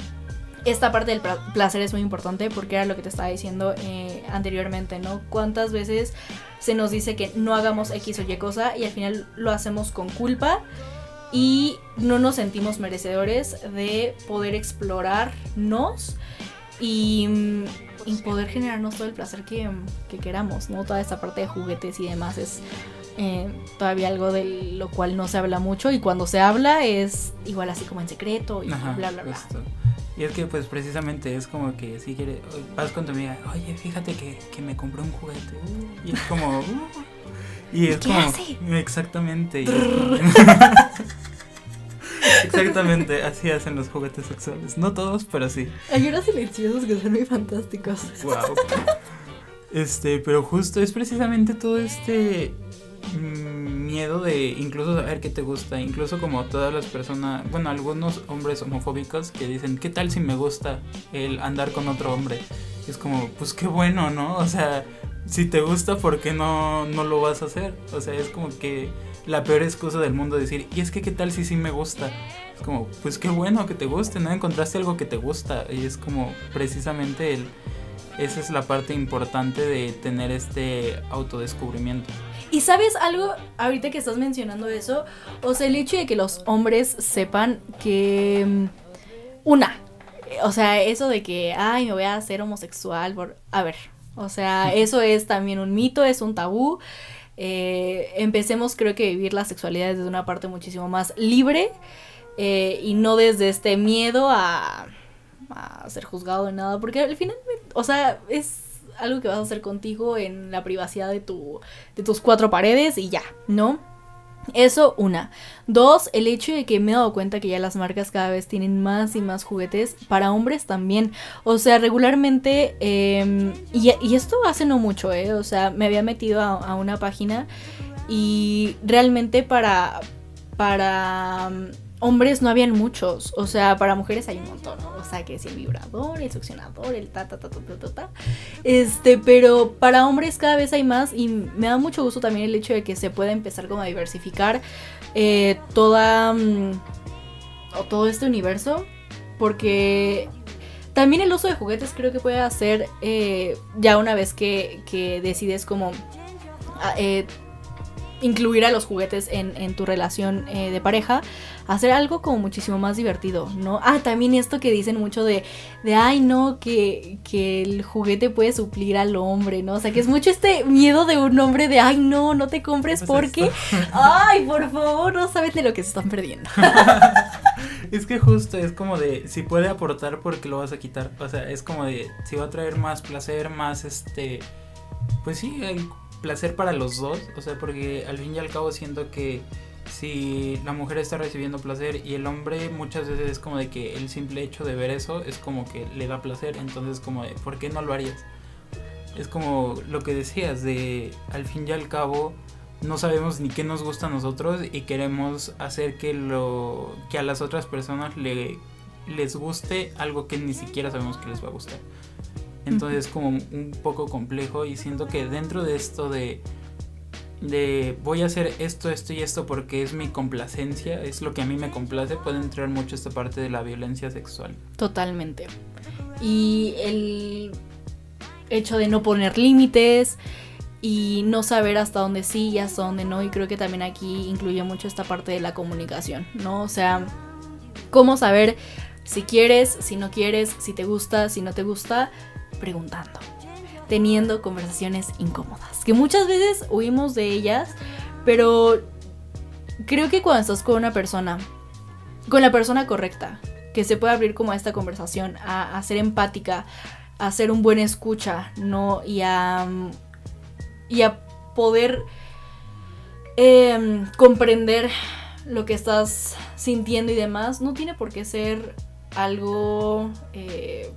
esta parte del pla- placer es muy importante porque era lo que te estaba diciendo eh, anteriormente, ¿no? ¿Cuántas veces se nos dice que no hagamos X o Y cosa y al final lo hacemos con culpa y no nos sentimos merecedores de poder explorarnos y, mm, y poder generarnos todo el placer que, que queramos, ¿no? Toda esta parte de juguetes y demás es eh, todavía algo de lo cual no se habla mucho y cuando se habla es igual así como en secreto y Ajá, bla bla bla. justo. Y es que pues precisamente es como que si quieres, vas con tu amiga, oye, fíjate que, que me compré un juguete. uh", Y es como... "Uh". y es qué como... hace? Exactamente. <laughs> Exactamente, así hacen los juguetes sexuales. No todos, pero sí. Hay unos silenciosos que son muy fantásticos. Wow. Este, pero justo es precisamente todo este miedo de incluso saber qué te gusta, incluso como todas las personas, bueno, algunos hombres homofóbicos que dicen, ¿qué tal si me gusta el andar con otro hombre? Es como, pues qué bueno, ¿no? O sea, si te gusta, ¿por qué no, no lo vas a hacer? O sea, es como que la peor excusa del mundo decir, y es que qué tal si sí me gusta. Es como, pues qué bueno que te guste, ¿no? Encontraste algo que te gusta. Y es como precisamente el... Esa es la parte importante de tener este autodescubrimiento. Y sabes algo, ahorita que estás mencionando eso, o sea, el hecho de que los hombres sepan que... mm, Una, o sea, eso de que, ay, me voy a hacer homosexual, por... a ver, o sea, <laughs> eso es también un mito, es un tabú. Eh, empecemos creo que a vivir la sexualidad desde una parte muchísimo más libre eh, y no desde este miedo a, a ser juzgado de nada, porque al final, o sea, es algo que vas a hacer contigo en la privacidad de, tu, de tus cuatro paredes y ya, ¿no? Eso, una. Dos, el hecho de que me he dado cuenta que ya las marcas cada vez tienen más y más juguetes para hombres también. O sea, regularmente, eh, y, esto hace no mucho, ¿eh? O sea, me había metido a, una página y realmente para, para hombres no habían muchos. O sea, para mujeres hay un montón, ¿no? O sea, que es el vibrador, el succionador, el ta, ta, ta, ta, ta, ta, ta. Este, pero para hombres cada vez hay más y me da mucho gusto también el hecho de que se pueda empezar como a diversificar eh, toda mm, o todo este universo porque también el uso de juguetes creo que puede hacer eh, ya una vez que, que decides como ah, eh, incluir a los juguetes en, en tu relación eh, de pareja, hacer algo como muchísimo más divertido, ¿no? Ah, también esto que dicen mucho de, de ay, no, que, que el juguete puede suplir al hombre, ¿no? O sea, que es mucho este miedo de un hombre de, ay, no, no te compres porque, <laughs> ay, por favor, no saben de lo que se están perdiendo. <laughs> Es que justo es como de, si puede aportar, porque lo vas a quitar? O sea, es como de, si va a traer más placer, más este, pues sí, el placer para los dos. O sea, porque al fin y al cabo siento que si la mujer está recibiendo placer y el hombre muchas veces es como de que el simple hecho de ver eso es como que le da placer. Entonces como de, ¿por qué no lo harías? Es como lo que decías, de al fin y al cabo no sabemos ni qué nos gusta a nosotros y queremos hacer que lo que a las otras personas le, les guste algo que ni siquiera sabemos que les va a gustar. Entonces es como un poco complejo y siento que dentro de esto de de voy a hacer esto, esto y esto porque es mi complacencia, es lo que a mí me complace, puede entrar mucho esta parte de la violencia sexual. Totalmente. Y el hecho de no poner límites y no saber hasta dónde sí y hasta dónde no. Y creo que también aquí incluye mucho esta parte de la comunicación, ¿no? O sea, cómo saber si quieres, si no quieres, si te gusta, si no te gusta, preguntando. teniendo conversaciones incómodas. Que muchas veces huimos de ellas, pero creo que cuando estás con una persona, con la persona correcta, que se puede abrir como a esta conversación, a, ser empática, a ser un buen escucha, ¿no? Y a, y a poder em, comprender lo que estás sintiendo y demás, no tiene por qué ser algo eh,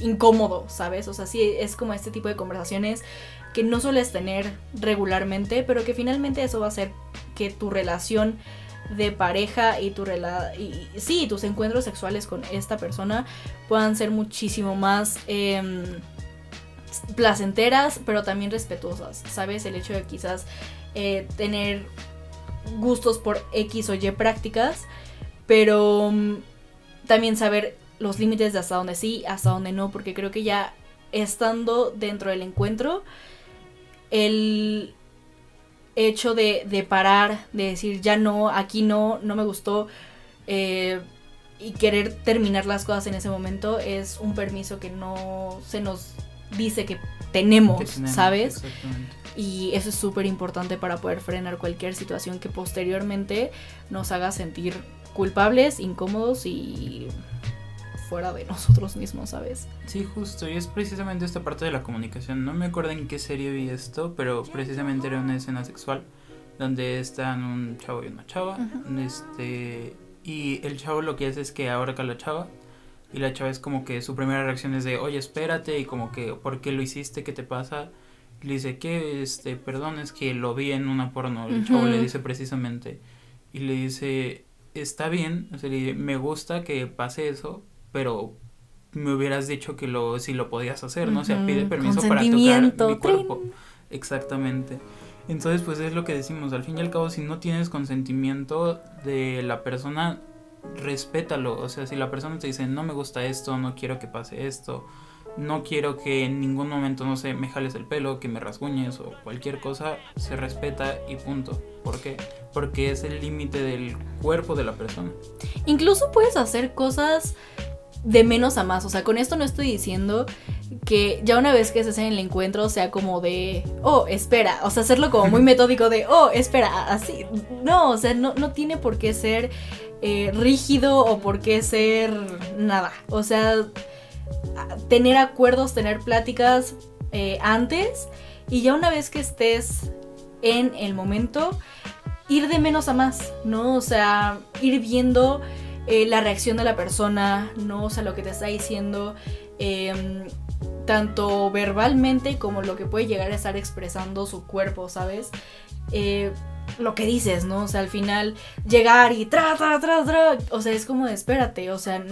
incómodo, ¿sabes? O sea, sí es como este tipo de conversaciones que no sueles tener regularmente, pero que finalmente eso va a hacer que tu relación de pareja y tu rela y sí, tus encuentros sexuales con esta persona puedan ser muchísimo más em, placenteras, pero también respetuosas, ¿sabes? El hecho de quizás eh, tener gustos por X o Y prácticas, pero mm, también saber los límites de hasta dónde sí, hasta dónde no, porque creo que ya estando dentro del encuentro, el hecho de, de parar, de decir ya no, aquí no, no me gustó, eh, y querer terminar las cosas en ese momento es un permiso que no se nos dice que tenemos, que tenemos, ¿sabes? Y eso es súper importante para poder frenar cualquier situación que posteriormente nos haga sentir culpables, incómodos y fuera de nosotros mismos, ¿sabes? Sí, justo, y es precisamente esta parte de la comunicación. No me acuerdo en qué serie vi esto, pero precisamente era una escena sexual donde están un chavo y una chava. Este. Y el chavo lo que hace es que ahorca a la chava. Y la chava es como que su primera reacción es de, oye, espérate, y como que, ¿por qué lo hiciste? ¿Qué te pasa? Y le dice, ¿qué? Este, perdón, es que lo vi en una porno. El chavo le dice precisamente. Y le dice, está bien, o sea, le dice, me gusta que pase eso, pero me hubieras dicho que lo, si lo podías hacer, ¿no? O sea, pide permiso para tocar mi cuerpo. ¡trin! Exactamente. Entonces, pues es lo que decimos, al fin y al cabo, si no tienes consentimiento de la persona, respétalo. O sea, si la persona te dice, no me gusta esto, no quiero que pase esto, no quiero que en ningún momento, no sé, me jales el pelo, que me rasguñes o cualquier cosa, se respeta y punto. ¿Por qué? Porque es el límite del cuerpo de la persona. Incluso puedes hacer cosas de menos a más. O sea, con esto no estoy diciendo que ya una vez que estés en el encuentro sea como de, oh, espera. O sea, hacerlo como muy metódico de, oh, espera, así. No, o sea, no, no tiene por qué ser eh, rígido o por qué ser nada. O sea, tener acuerdos, tener pláticas eh, antes y ya una vez que estés en el momento, ir de menos a más, ¿no? O sea, ir viendo eh, la reacción de la persona, ¿no? O sea, lo que te está diciendo, em, tanto verbalmente como lo que puede llegar a estar expresando su cuerpo, ¿sabes? Eh, lo que dices, ¿no? O sea, al final llegar y tra, tra, tra, tra, o sea, es como de espérate, o sea,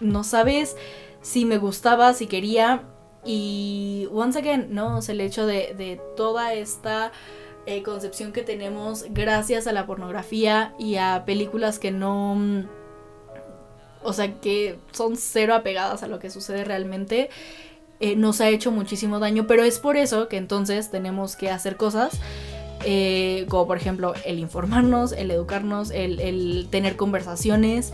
no sabes si me gustaba, si quería. Y once again, ¿no? O sea, el hecho de, de toda esta eh, concepción que tenemos gracias a la pornografía y a películas que no. mm, O sea, que son cero apegadas a lo que sucede realmente. eh, nos ha hecho muchísimo daño. Pero es por eso que entonces tenemos que hacer cosas. eh, como por ejemplo el informarnos, el educarnos, el, el tener conversaciones,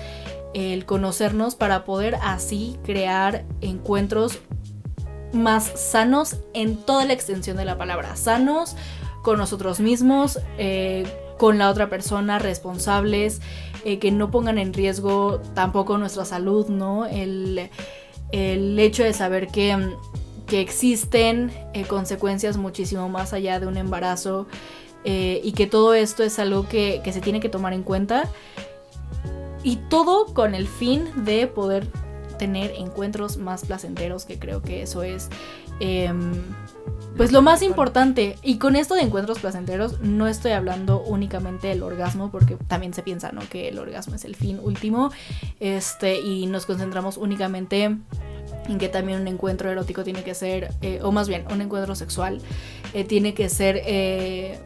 el conocernos para poder así crear encuentros más sanos en toda la extensión de la palabra. Sanos con nosotros mismos, eh, con la otra persona, responsables, eh, que no pongan en riesgo tampoco nuestra salud, ¿no? El, el hecho de saber que, que existen eh, consecuencias muchísimo más allá de un embarazo y que todo esto es algo que, que se tiene que tomar en cuenta. Y todo con el fin de poder tener encuentros más placenteros, que creo que eso es em, pues lo más importante. Y con esto de encuentros placenteros no estoy hablando únicamente del orgasmo, porque también se piensa, ¿no? Que el orgasmo es el fin último. Este, y nos concentramos únicamente en que también un encuentro erótico tiene que ser, eh, o más bien, un encuentro sexual eh, tiene que ser eh,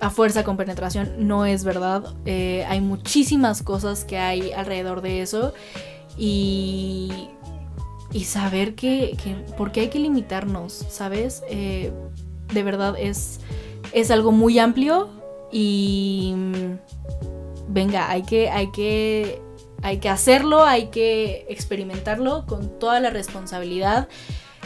a fuerza con penetración. No es verdad. Eh, hay muchísimas cosas que hay alrededor de eso. Y, y saber que, que por qué hay que limitarnos, ¿sabes? Eh, de verdad es, es algo muy amplio y mm, venga, hay que, hay que, hay que hacerlo, hay que experimentarlo con toda la responsabilidad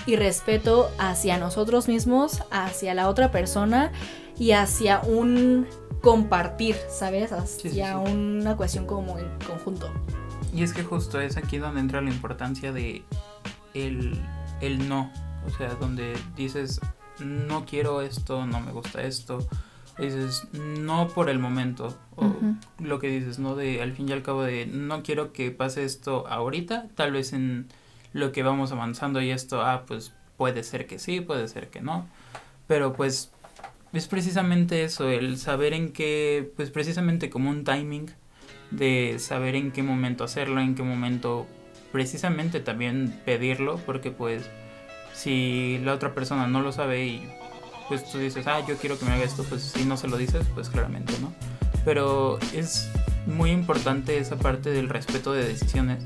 y respeto hacia nosotros mismos, hacia la otra persona y hacia un compartir, ¿sabes? Hacia Sí, sí, sí. una cuestión como en conjunto. Y es que justo es aquí donde entra la importancia de el, el no. O sea, donde dices, no quiero esto, no me gusta esto. Dices, no por el momento. O lo que dices, ¿no? De al fin y al cabo de, no quiero que pase esto ahorita. Tal vez en lo que vamos avanzando y esto, ah, pues puede ser que sí, puede ser que no. Pero pues es precisamente eso, el saber en qué, pues precisamente como un timing de saber en qué momento hacerlo, en qué momento precisamente también pedirlo, porque pues si la otra persona no lo sabe y pues tú dices, ah, yo quiero que me haga esto, pues si no se lo dices, pues claramente no. Pero es muy importante esa parte del respeto de decisiones,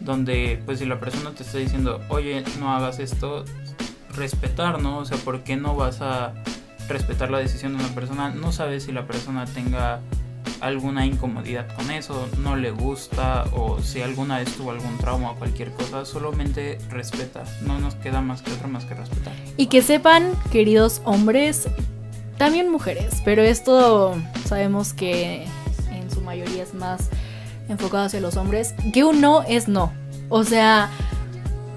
donde pues si la persona te está diciendo, oye, no hagas esto, respetar, ¿no? O sea, ¿por qué no vas a respetar la decisión de una persona? No sabes si la persona tenga alguna incomodidad con eso, no le gusta o si alguna vez tuvo algún trauma o cualquier cosa, solamente respeta, no nos queda más que otra más que respetar. Y que sepan, queridos hombres, también mujeres, pero esto sabemos que en su mayoría es más enfocado hacia los hombres, que un no es no. O sea,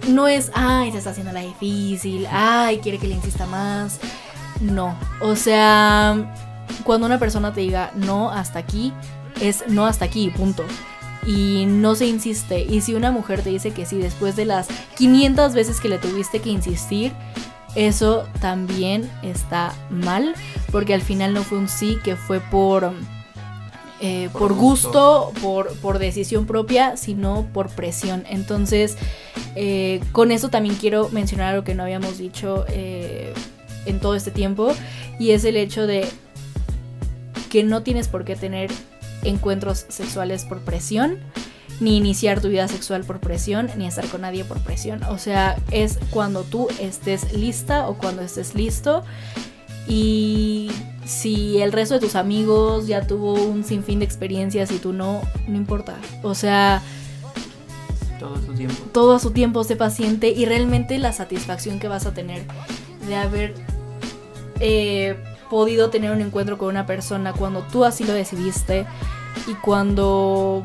no es, ay, se está haciendo la difícil, ay, quiere que le insista más. No, o sea, cuando una persona te diga no hasta aquí, es no hasta aquí, punto. Y no se insiste. Y si una mujer te dice que sí después de las 500 veces que le tuviste que insistir, eso también está mal, porque al final no fue un sí, que fue por, eh, Por por, gusto. gusto, por, por decisión propia, sino por presión. Entonces, eh, con eso también quiero mencionar algo que no habíamos dicho eh, en todo este tiempo, y es el hecho de que no tienes por qué tener encuentros sexuales por presión, ni iniciar tu vida sexual por presión, ni estar con nadie por presión. O sea, es cuando tú estés lista o cuando estés listo. Y si el resto de tus amigos ya tuvo un sinfín de experiencias y tú no, no importa. O sea, Todo su tiempo. todo a su tiempo, sé paciente y realmente la satisfacción que vas a tener de haber eh, podido tener un encuentro con una persona cuando tú así lo decidiste y cuando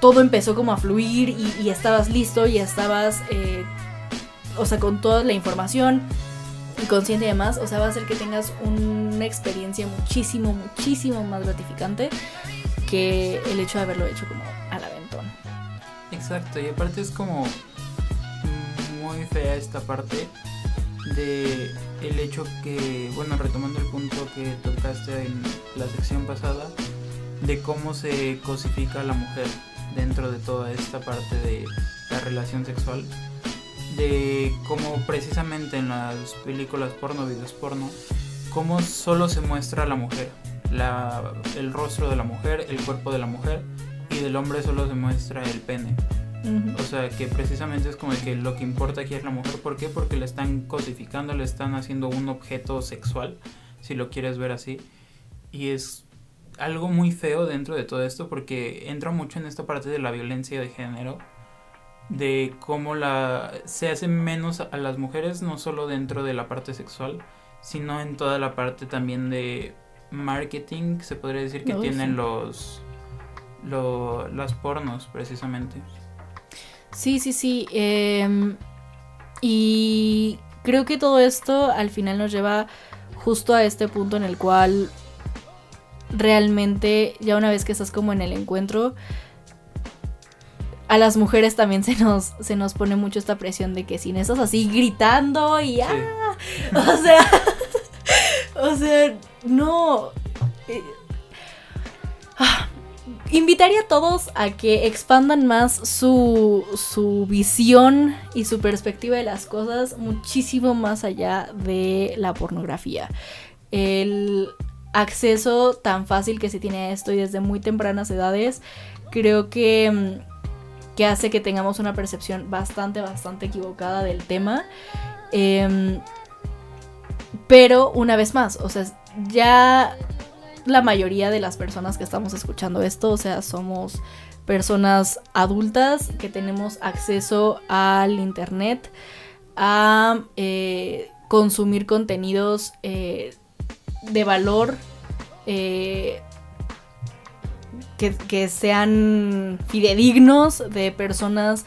todo empezó como a fluir y, estabas listo y estabas, eh, o sea, con toda la información y consciente y demás, o sea, va a hacer que tengas una experiencia muchísimo, muchísimo más gratificante que el hecho de haberlo hecho como al aventón. Exacto, y aparte es como muy fea esta parte de el hecho que, bueno, retomando el punto que tocaste en la sección pasada, de cómo se cosifica a la mujer dentro de toda esta parte de la relación sexual, de cómo precisamente en las películas porno, videos porno, cómo solo se muestra a la mujer, la, el rostro de la mujer, el cuerpo de la mujer, y del hombre solo se muestra el pene. O sea, que precisamente es como que lo que importa aquí es la mujer. ¿Por qué? Porque le están cosificando, le están haciendo un objeto sexual, si lo quieres ver así. Y es algo muy feo dentro de todo esto porque entra mucho en esta parte de la violencia de género. De cómo la, se hace menos a las mujeres, no solo dentro de la parte sexual, sino en toda la parte también de marketing, se podría decir que tienen sí. los, lo- las pornos precisamente. Sí, sí, sí. em, y creo que todo esto al final nos lleva justo a este punto en el cual realmente ya una vez que estás como en el encuentro, a las mujeres también se nos, se nos pone mucho esta presión de que si no estás así gritando y ¡ah! <laughs> O sea, <laughs> o sea, no. Invitaría a todos a que expandan más su, su visión y su perspectiva de las cosas muchísimo más allá de la pornografía. El acceso tan fácil que se tiene a esto y desde muy tempranas edades creo que, mm, que hace que tengamos una percepción bastante, bastante equivocada del tema. Em, pero una vez más, o sea, ya la mayoría de las personas que estamos escuchando esto, o sea, somos personas adultas que tenemos acceso al internet, a eh, consumir contenidos eh, de valor eh, que, que sean fidedignos de personas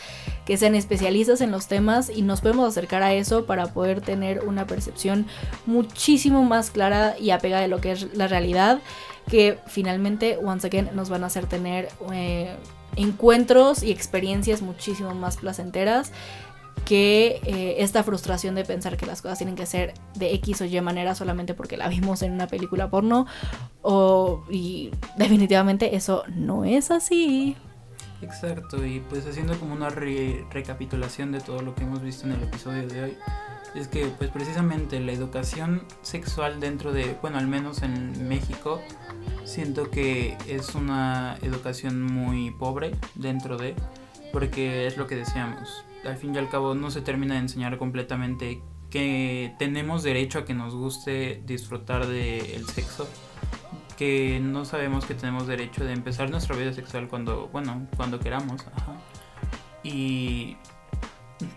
que sean especialistas en los temas y nos podemos acercar a eso para poder tener una percepción muchísimo más clara y apegada de lo que es la realidad que finalmente once again nos van a hacer tener eh, encuentros y experiencias muchísimo más placenteras que eh, esta frustración de pensar que las cosas tienen que ser de X o Y manera solamente porque la vimos en una película porno o y definitivamente eso no es así. Exacto, y pues haciendo como una re- recapitulación de todo lo que hemos visto en el episodio de hoy, es que pues precisamente la educación sexual dentro de, bueno, al menos en México, siento que es una educación muy pobre dentro de, porque es lo que decíamos, al fin y al cabo no se termina de enseñar completamente que tenemos derecho a que nos guste disfrutar del sexo que no sabemos que tenemos derecho de empezar nuestra vida sexual cuando, bueno, cuando queramos. Y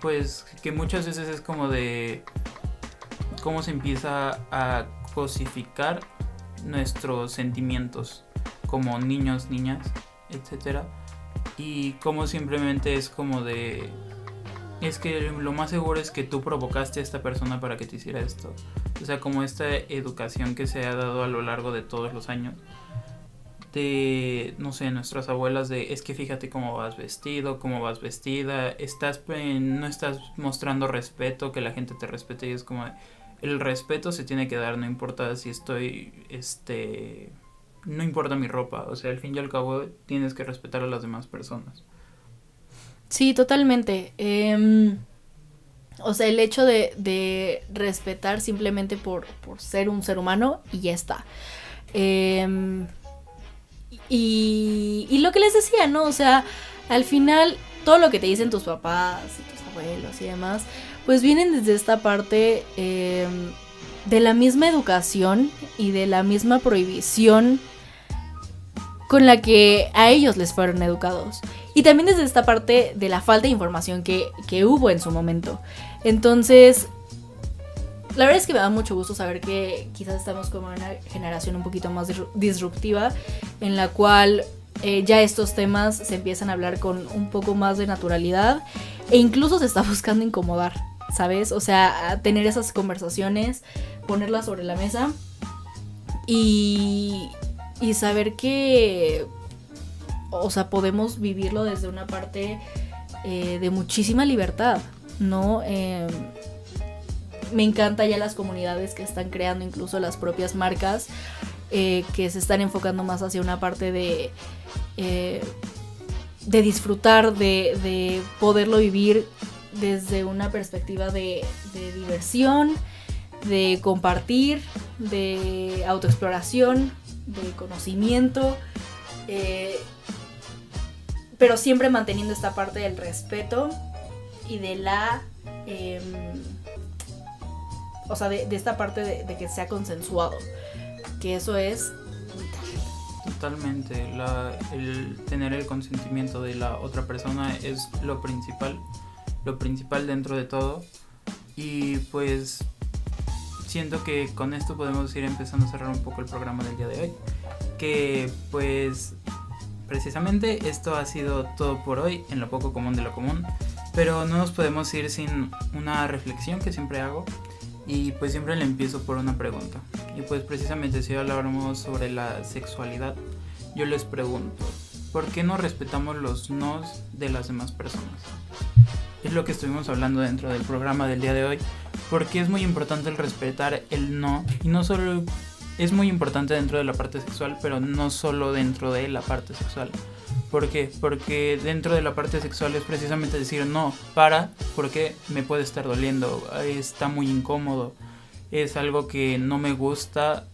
pues que muchas veces es como de cómo se empieza a cosificar nuestros sentimientos como niños, niñas, etcétera. Y cómo simplemente es como de es que lo más seguro es que tú provocaste a esta persona para que te hiciera esto. O sea, como esta educación que se ha dado a lo largo de todos los años. De, no sé, nuestras abuelas de, es que fíjate cómo vas vestido, cómo vas vestida, estás, eh, no estás mostrando respeto, que la gente te respete y es como, el respeto se tiene que dar, no importa si estoy, este, no importa mi ropa, o sea, al fin y al cabo tienes que respetar a las demás personas. Sí, totalmente. Em, o sea, el hecho de, de respetar simplemente por, por ser un ser humano y ya está. Em, y, y lo que les decía, ¿no? O sea, al final todo lo que te dicen tus papás y tus abuelos y demás, pues vienen desde esta parte em, de la misma educación y de la misma prohibición con la que a ellos les fueron educados. Y también desde esta parte de la falta de información que, que hubo en su momento. Entonces, la verdad es que me da mucho gusto saber que quizás estamos como en una generación un poquito más disru- disruptiva, en la cual eh, ya estos temas se empiezan a hablar con un poco más de naturalidad e incluso se está buscando incomodar, ¿sabes? O sea, tener esas conversaciones, ponerlas sobre la mesa y, y saber que, o sea, podemos vivirlo desde una parte eh, de muchísima libertad, ¿no? Eh, me encanta ya las comunidades que están creando incluso las propias marcas eh, que se están enfocando más hacia una parte de, eh, de disfrutar, de, de poderlo vivir desde una perspectiva de, diversión, de compartir, de autoexploración, de conocimiento, pero siempre manteniendo esta parte del respeto y de la... em, o sea, de, esta parte de, que sea consensuado, que eso es vital. Totalmente, el tener el consentimiento de la otra persona es lo principal, lo principal dentro de todo. Y pues siento que con esto podemos ir empezando a cerrar un poco el programa del día de hoy. Que pues precisamente esto ha sido todo por hoy en lo poco común de lo común. Pero no nos podemos ir sin una reflexión que siempre hago. Y pues siempre le empiezo por una pregunta. Y pues precisamente si habláramos sobre la sexualidad, yo les pregunto, ¿por qué no respetamos los nos de las demás personas? Es lo que estuvimos hablando dentro del programa del día de hoy, porque es muy importante el respetar el no, y no solo es muy importante dentro de la parte sexual, pero no solo dentro de la parte sexual. ¿Por qué? Porque dentro de la parte sexual es precisamente decir no, para, porque me puede estar doliendo, está muy incómodo, es algo que no me gusta.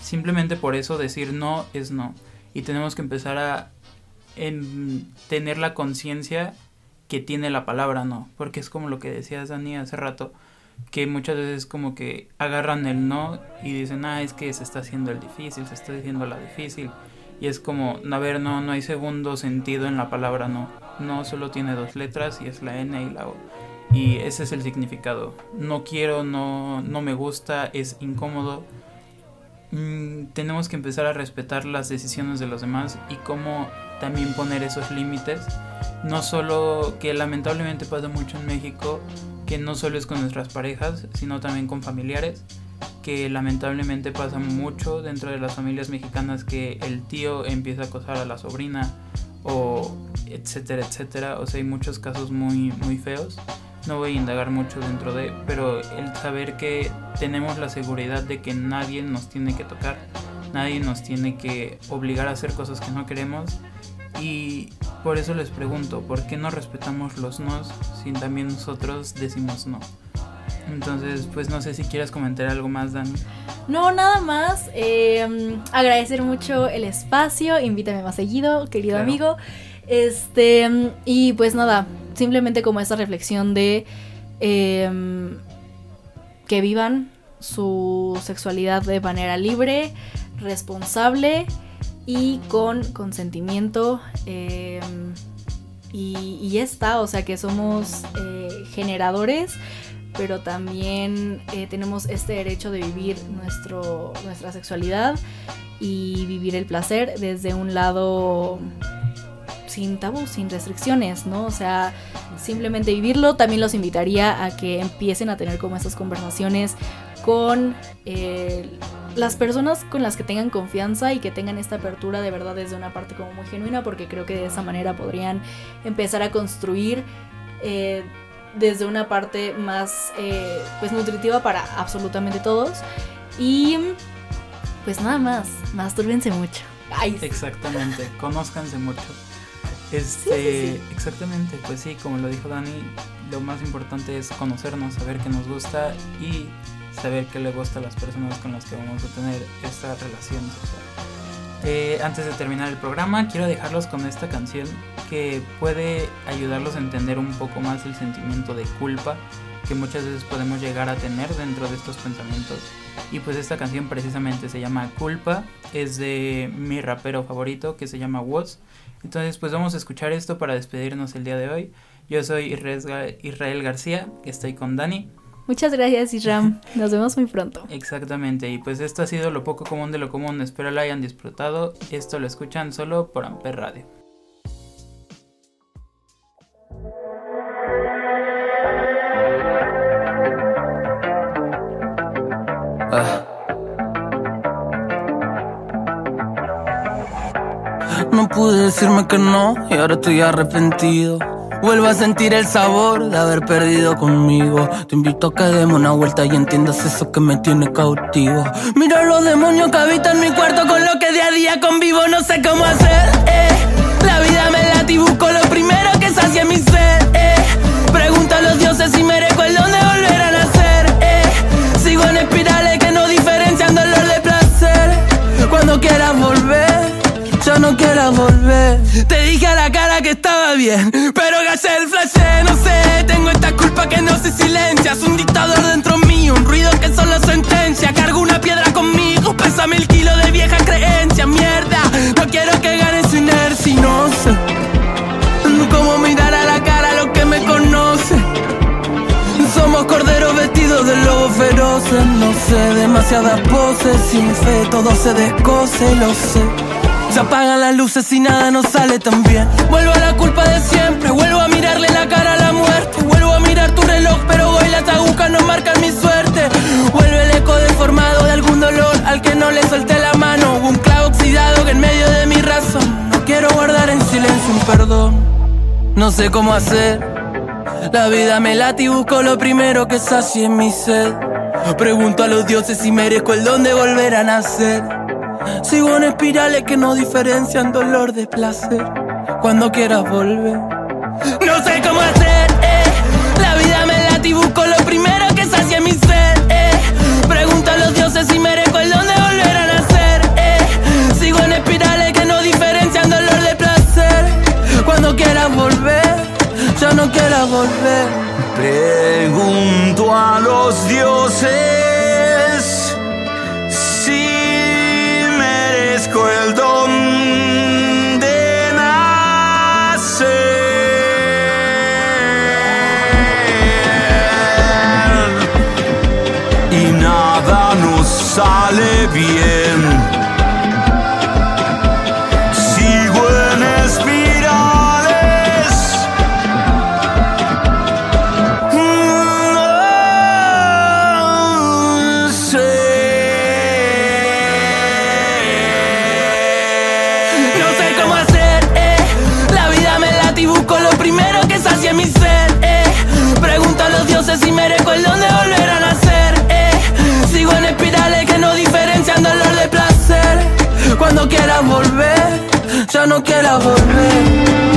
Simplemente por eso decir no es no. Y tenemos que empezar a en tener la conciencia que tiene la palabra no. Porque es como lo que decías Dani hace rato, que muchas veces como que agarran el no y dicen, ah, es que se está haciendo el difícil, se está diciendo la difícil. Y es como, a ver, no, no hay segundo sentido en la palabra no. No solo tiene dos letras y es la N y la O. Y ese es el significado. No quiero, no, no me gusta, es incómodo. Mm, tenemos que empezar a respetar las decisiones de los demás y cómo también poner esos límites. No solo que lamentablemente pasa mucho en México, que no solo es con nuestras parejas, sino también con familiares, que lamentablemente pasa mucho dentro de las familias mexicanas que el tío empieza a acosar a la sobrina o etcétera, etcétera. O sea, hay muchos casos muy, muy feos. No voy a indagar mucho dentro de, pero el saber que tenemos la seguridad de que nadie nos tiene que tocar, nadie nos tiene que obligar a hacer cosas que no queremos. Y por eso les pregunto, ¿por qué no respetamos los nos si también nosotros decimos no? Entonces, pues no sé si quieres comentar algo más, Dani. No, nada más. eh, agradecer mucho el espacio. Invítame más seguido, querido Claro. amigo. Este, y pues nada, simplemente como esta reflexión de eh, que vivan su sexualidad de manera libre, responsable y con consentimiento. eh, y, y ya está, o sea que somos eh, generadores, pero también eh, tenemos este derecho de vivir nuestro, nuestra sexualidad y vivir el placer desde un lado sin tabú, sin restricciones, ¿no? O sea, simplemente vivirlo. También los invitaría a que empiecen a tener como estas conversaciones con eh, las personas con las que tengan confianza y que tengan esta apertura de verdad desde una parte como muy genuina, porque creo que de esa manera podrían empezar a construir eh, desde una parte más eh, pues nutritiva para absolutamente todos. Y pues nada más, mastúrbense mucho. Ay, Exactamente, conózcanse mucho. Este, exactamente, pues sí, como lo dijo Dani, lo más importante es conocernos, saber qué nos gusta y saber qué le gusta a las personas con las que vamos a tener esta relación sexual. Eh, antes de terminar el programa, quiero dejarlos con esta canción que puede ayudarlos a entender un poco más el sentimiento de culpa que muchas veces podemos llegar a tener dentro de estos pensamientos. Y pues esta canción precisamente se llama Culpa, es de mi rapero favorito que se llama Woz. Entonces pues vamos a escuchar esto para despedirnos el día de hoy. Yo soy Israel García, estoy con Dani. Muchas gracias Isram. <laughs> Nos vemos muy pronto. Exactamente, y pues esto ha sido lo poco común de lo común, espero lo hayan disfrutado. Esto lo escuchan solo por Amper Radio. No pude decirme que no y ahora estoy arrepentido. Vuelvo a sentir el sabor de haber perdido conmigo. Te invito a que demos una vuelta y entiendas eso que me tiene cautivo. Mira los demonios que habitan mi cuarto con lo que día a día convivo. No sé cómo hacer, eh. La vida me late busco lo primero que sacie mi no quieras volver. Te dije a la cara que estaba bien, pero gallé el flash, no sé. Tengo esta culpa que no se silencia. Un dictador dentro mío, un ruido que solo sentencia. Cargo una piedra conmigo, pesa mil kilos de vieja creencia. Mierda, no quiero que gane su inercia. No sé cómo mirar a la cara a los que me conocen. Somos corderos vestidos de lobos feroces. No sé, demasiadas poses. Sin fe todo se descoce, lo sé. Se apagan las luces y nada nos sale tan bien. Vuelvo a la culpa de siempre. Vuelvo a mirarle la cara a la muerte. Vuelvo a mirar tu reloj, pero hoy las agujas no marcan mi suerte. Vuelve el eco deformado de algún dolor al que no le solté la mano. Un clavo oxidado que en medio de mi razón. Quiero guardar en silencio un perdón. No sé cómo hacer. La vida me late y busco lo primero que sacie mi sed. Pregunto a los dioses si merezco el don de volver a nacer. Sigo en espirales que no diferencian dolor de placer. Cuando quieras volver. No sé cómo hacer, eh. La vida me late y busco lo primero que sacie mi sed, eh. Pregunto a los dioses si merezco el don de volver a nacer, eh. Sigo en espirales que no diferencian dolor de placer. Cuando quieras volver, ya no quieras volver. Pregunto a los dioses no quieras volver.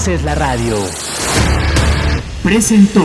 Haces la radio. Presentó.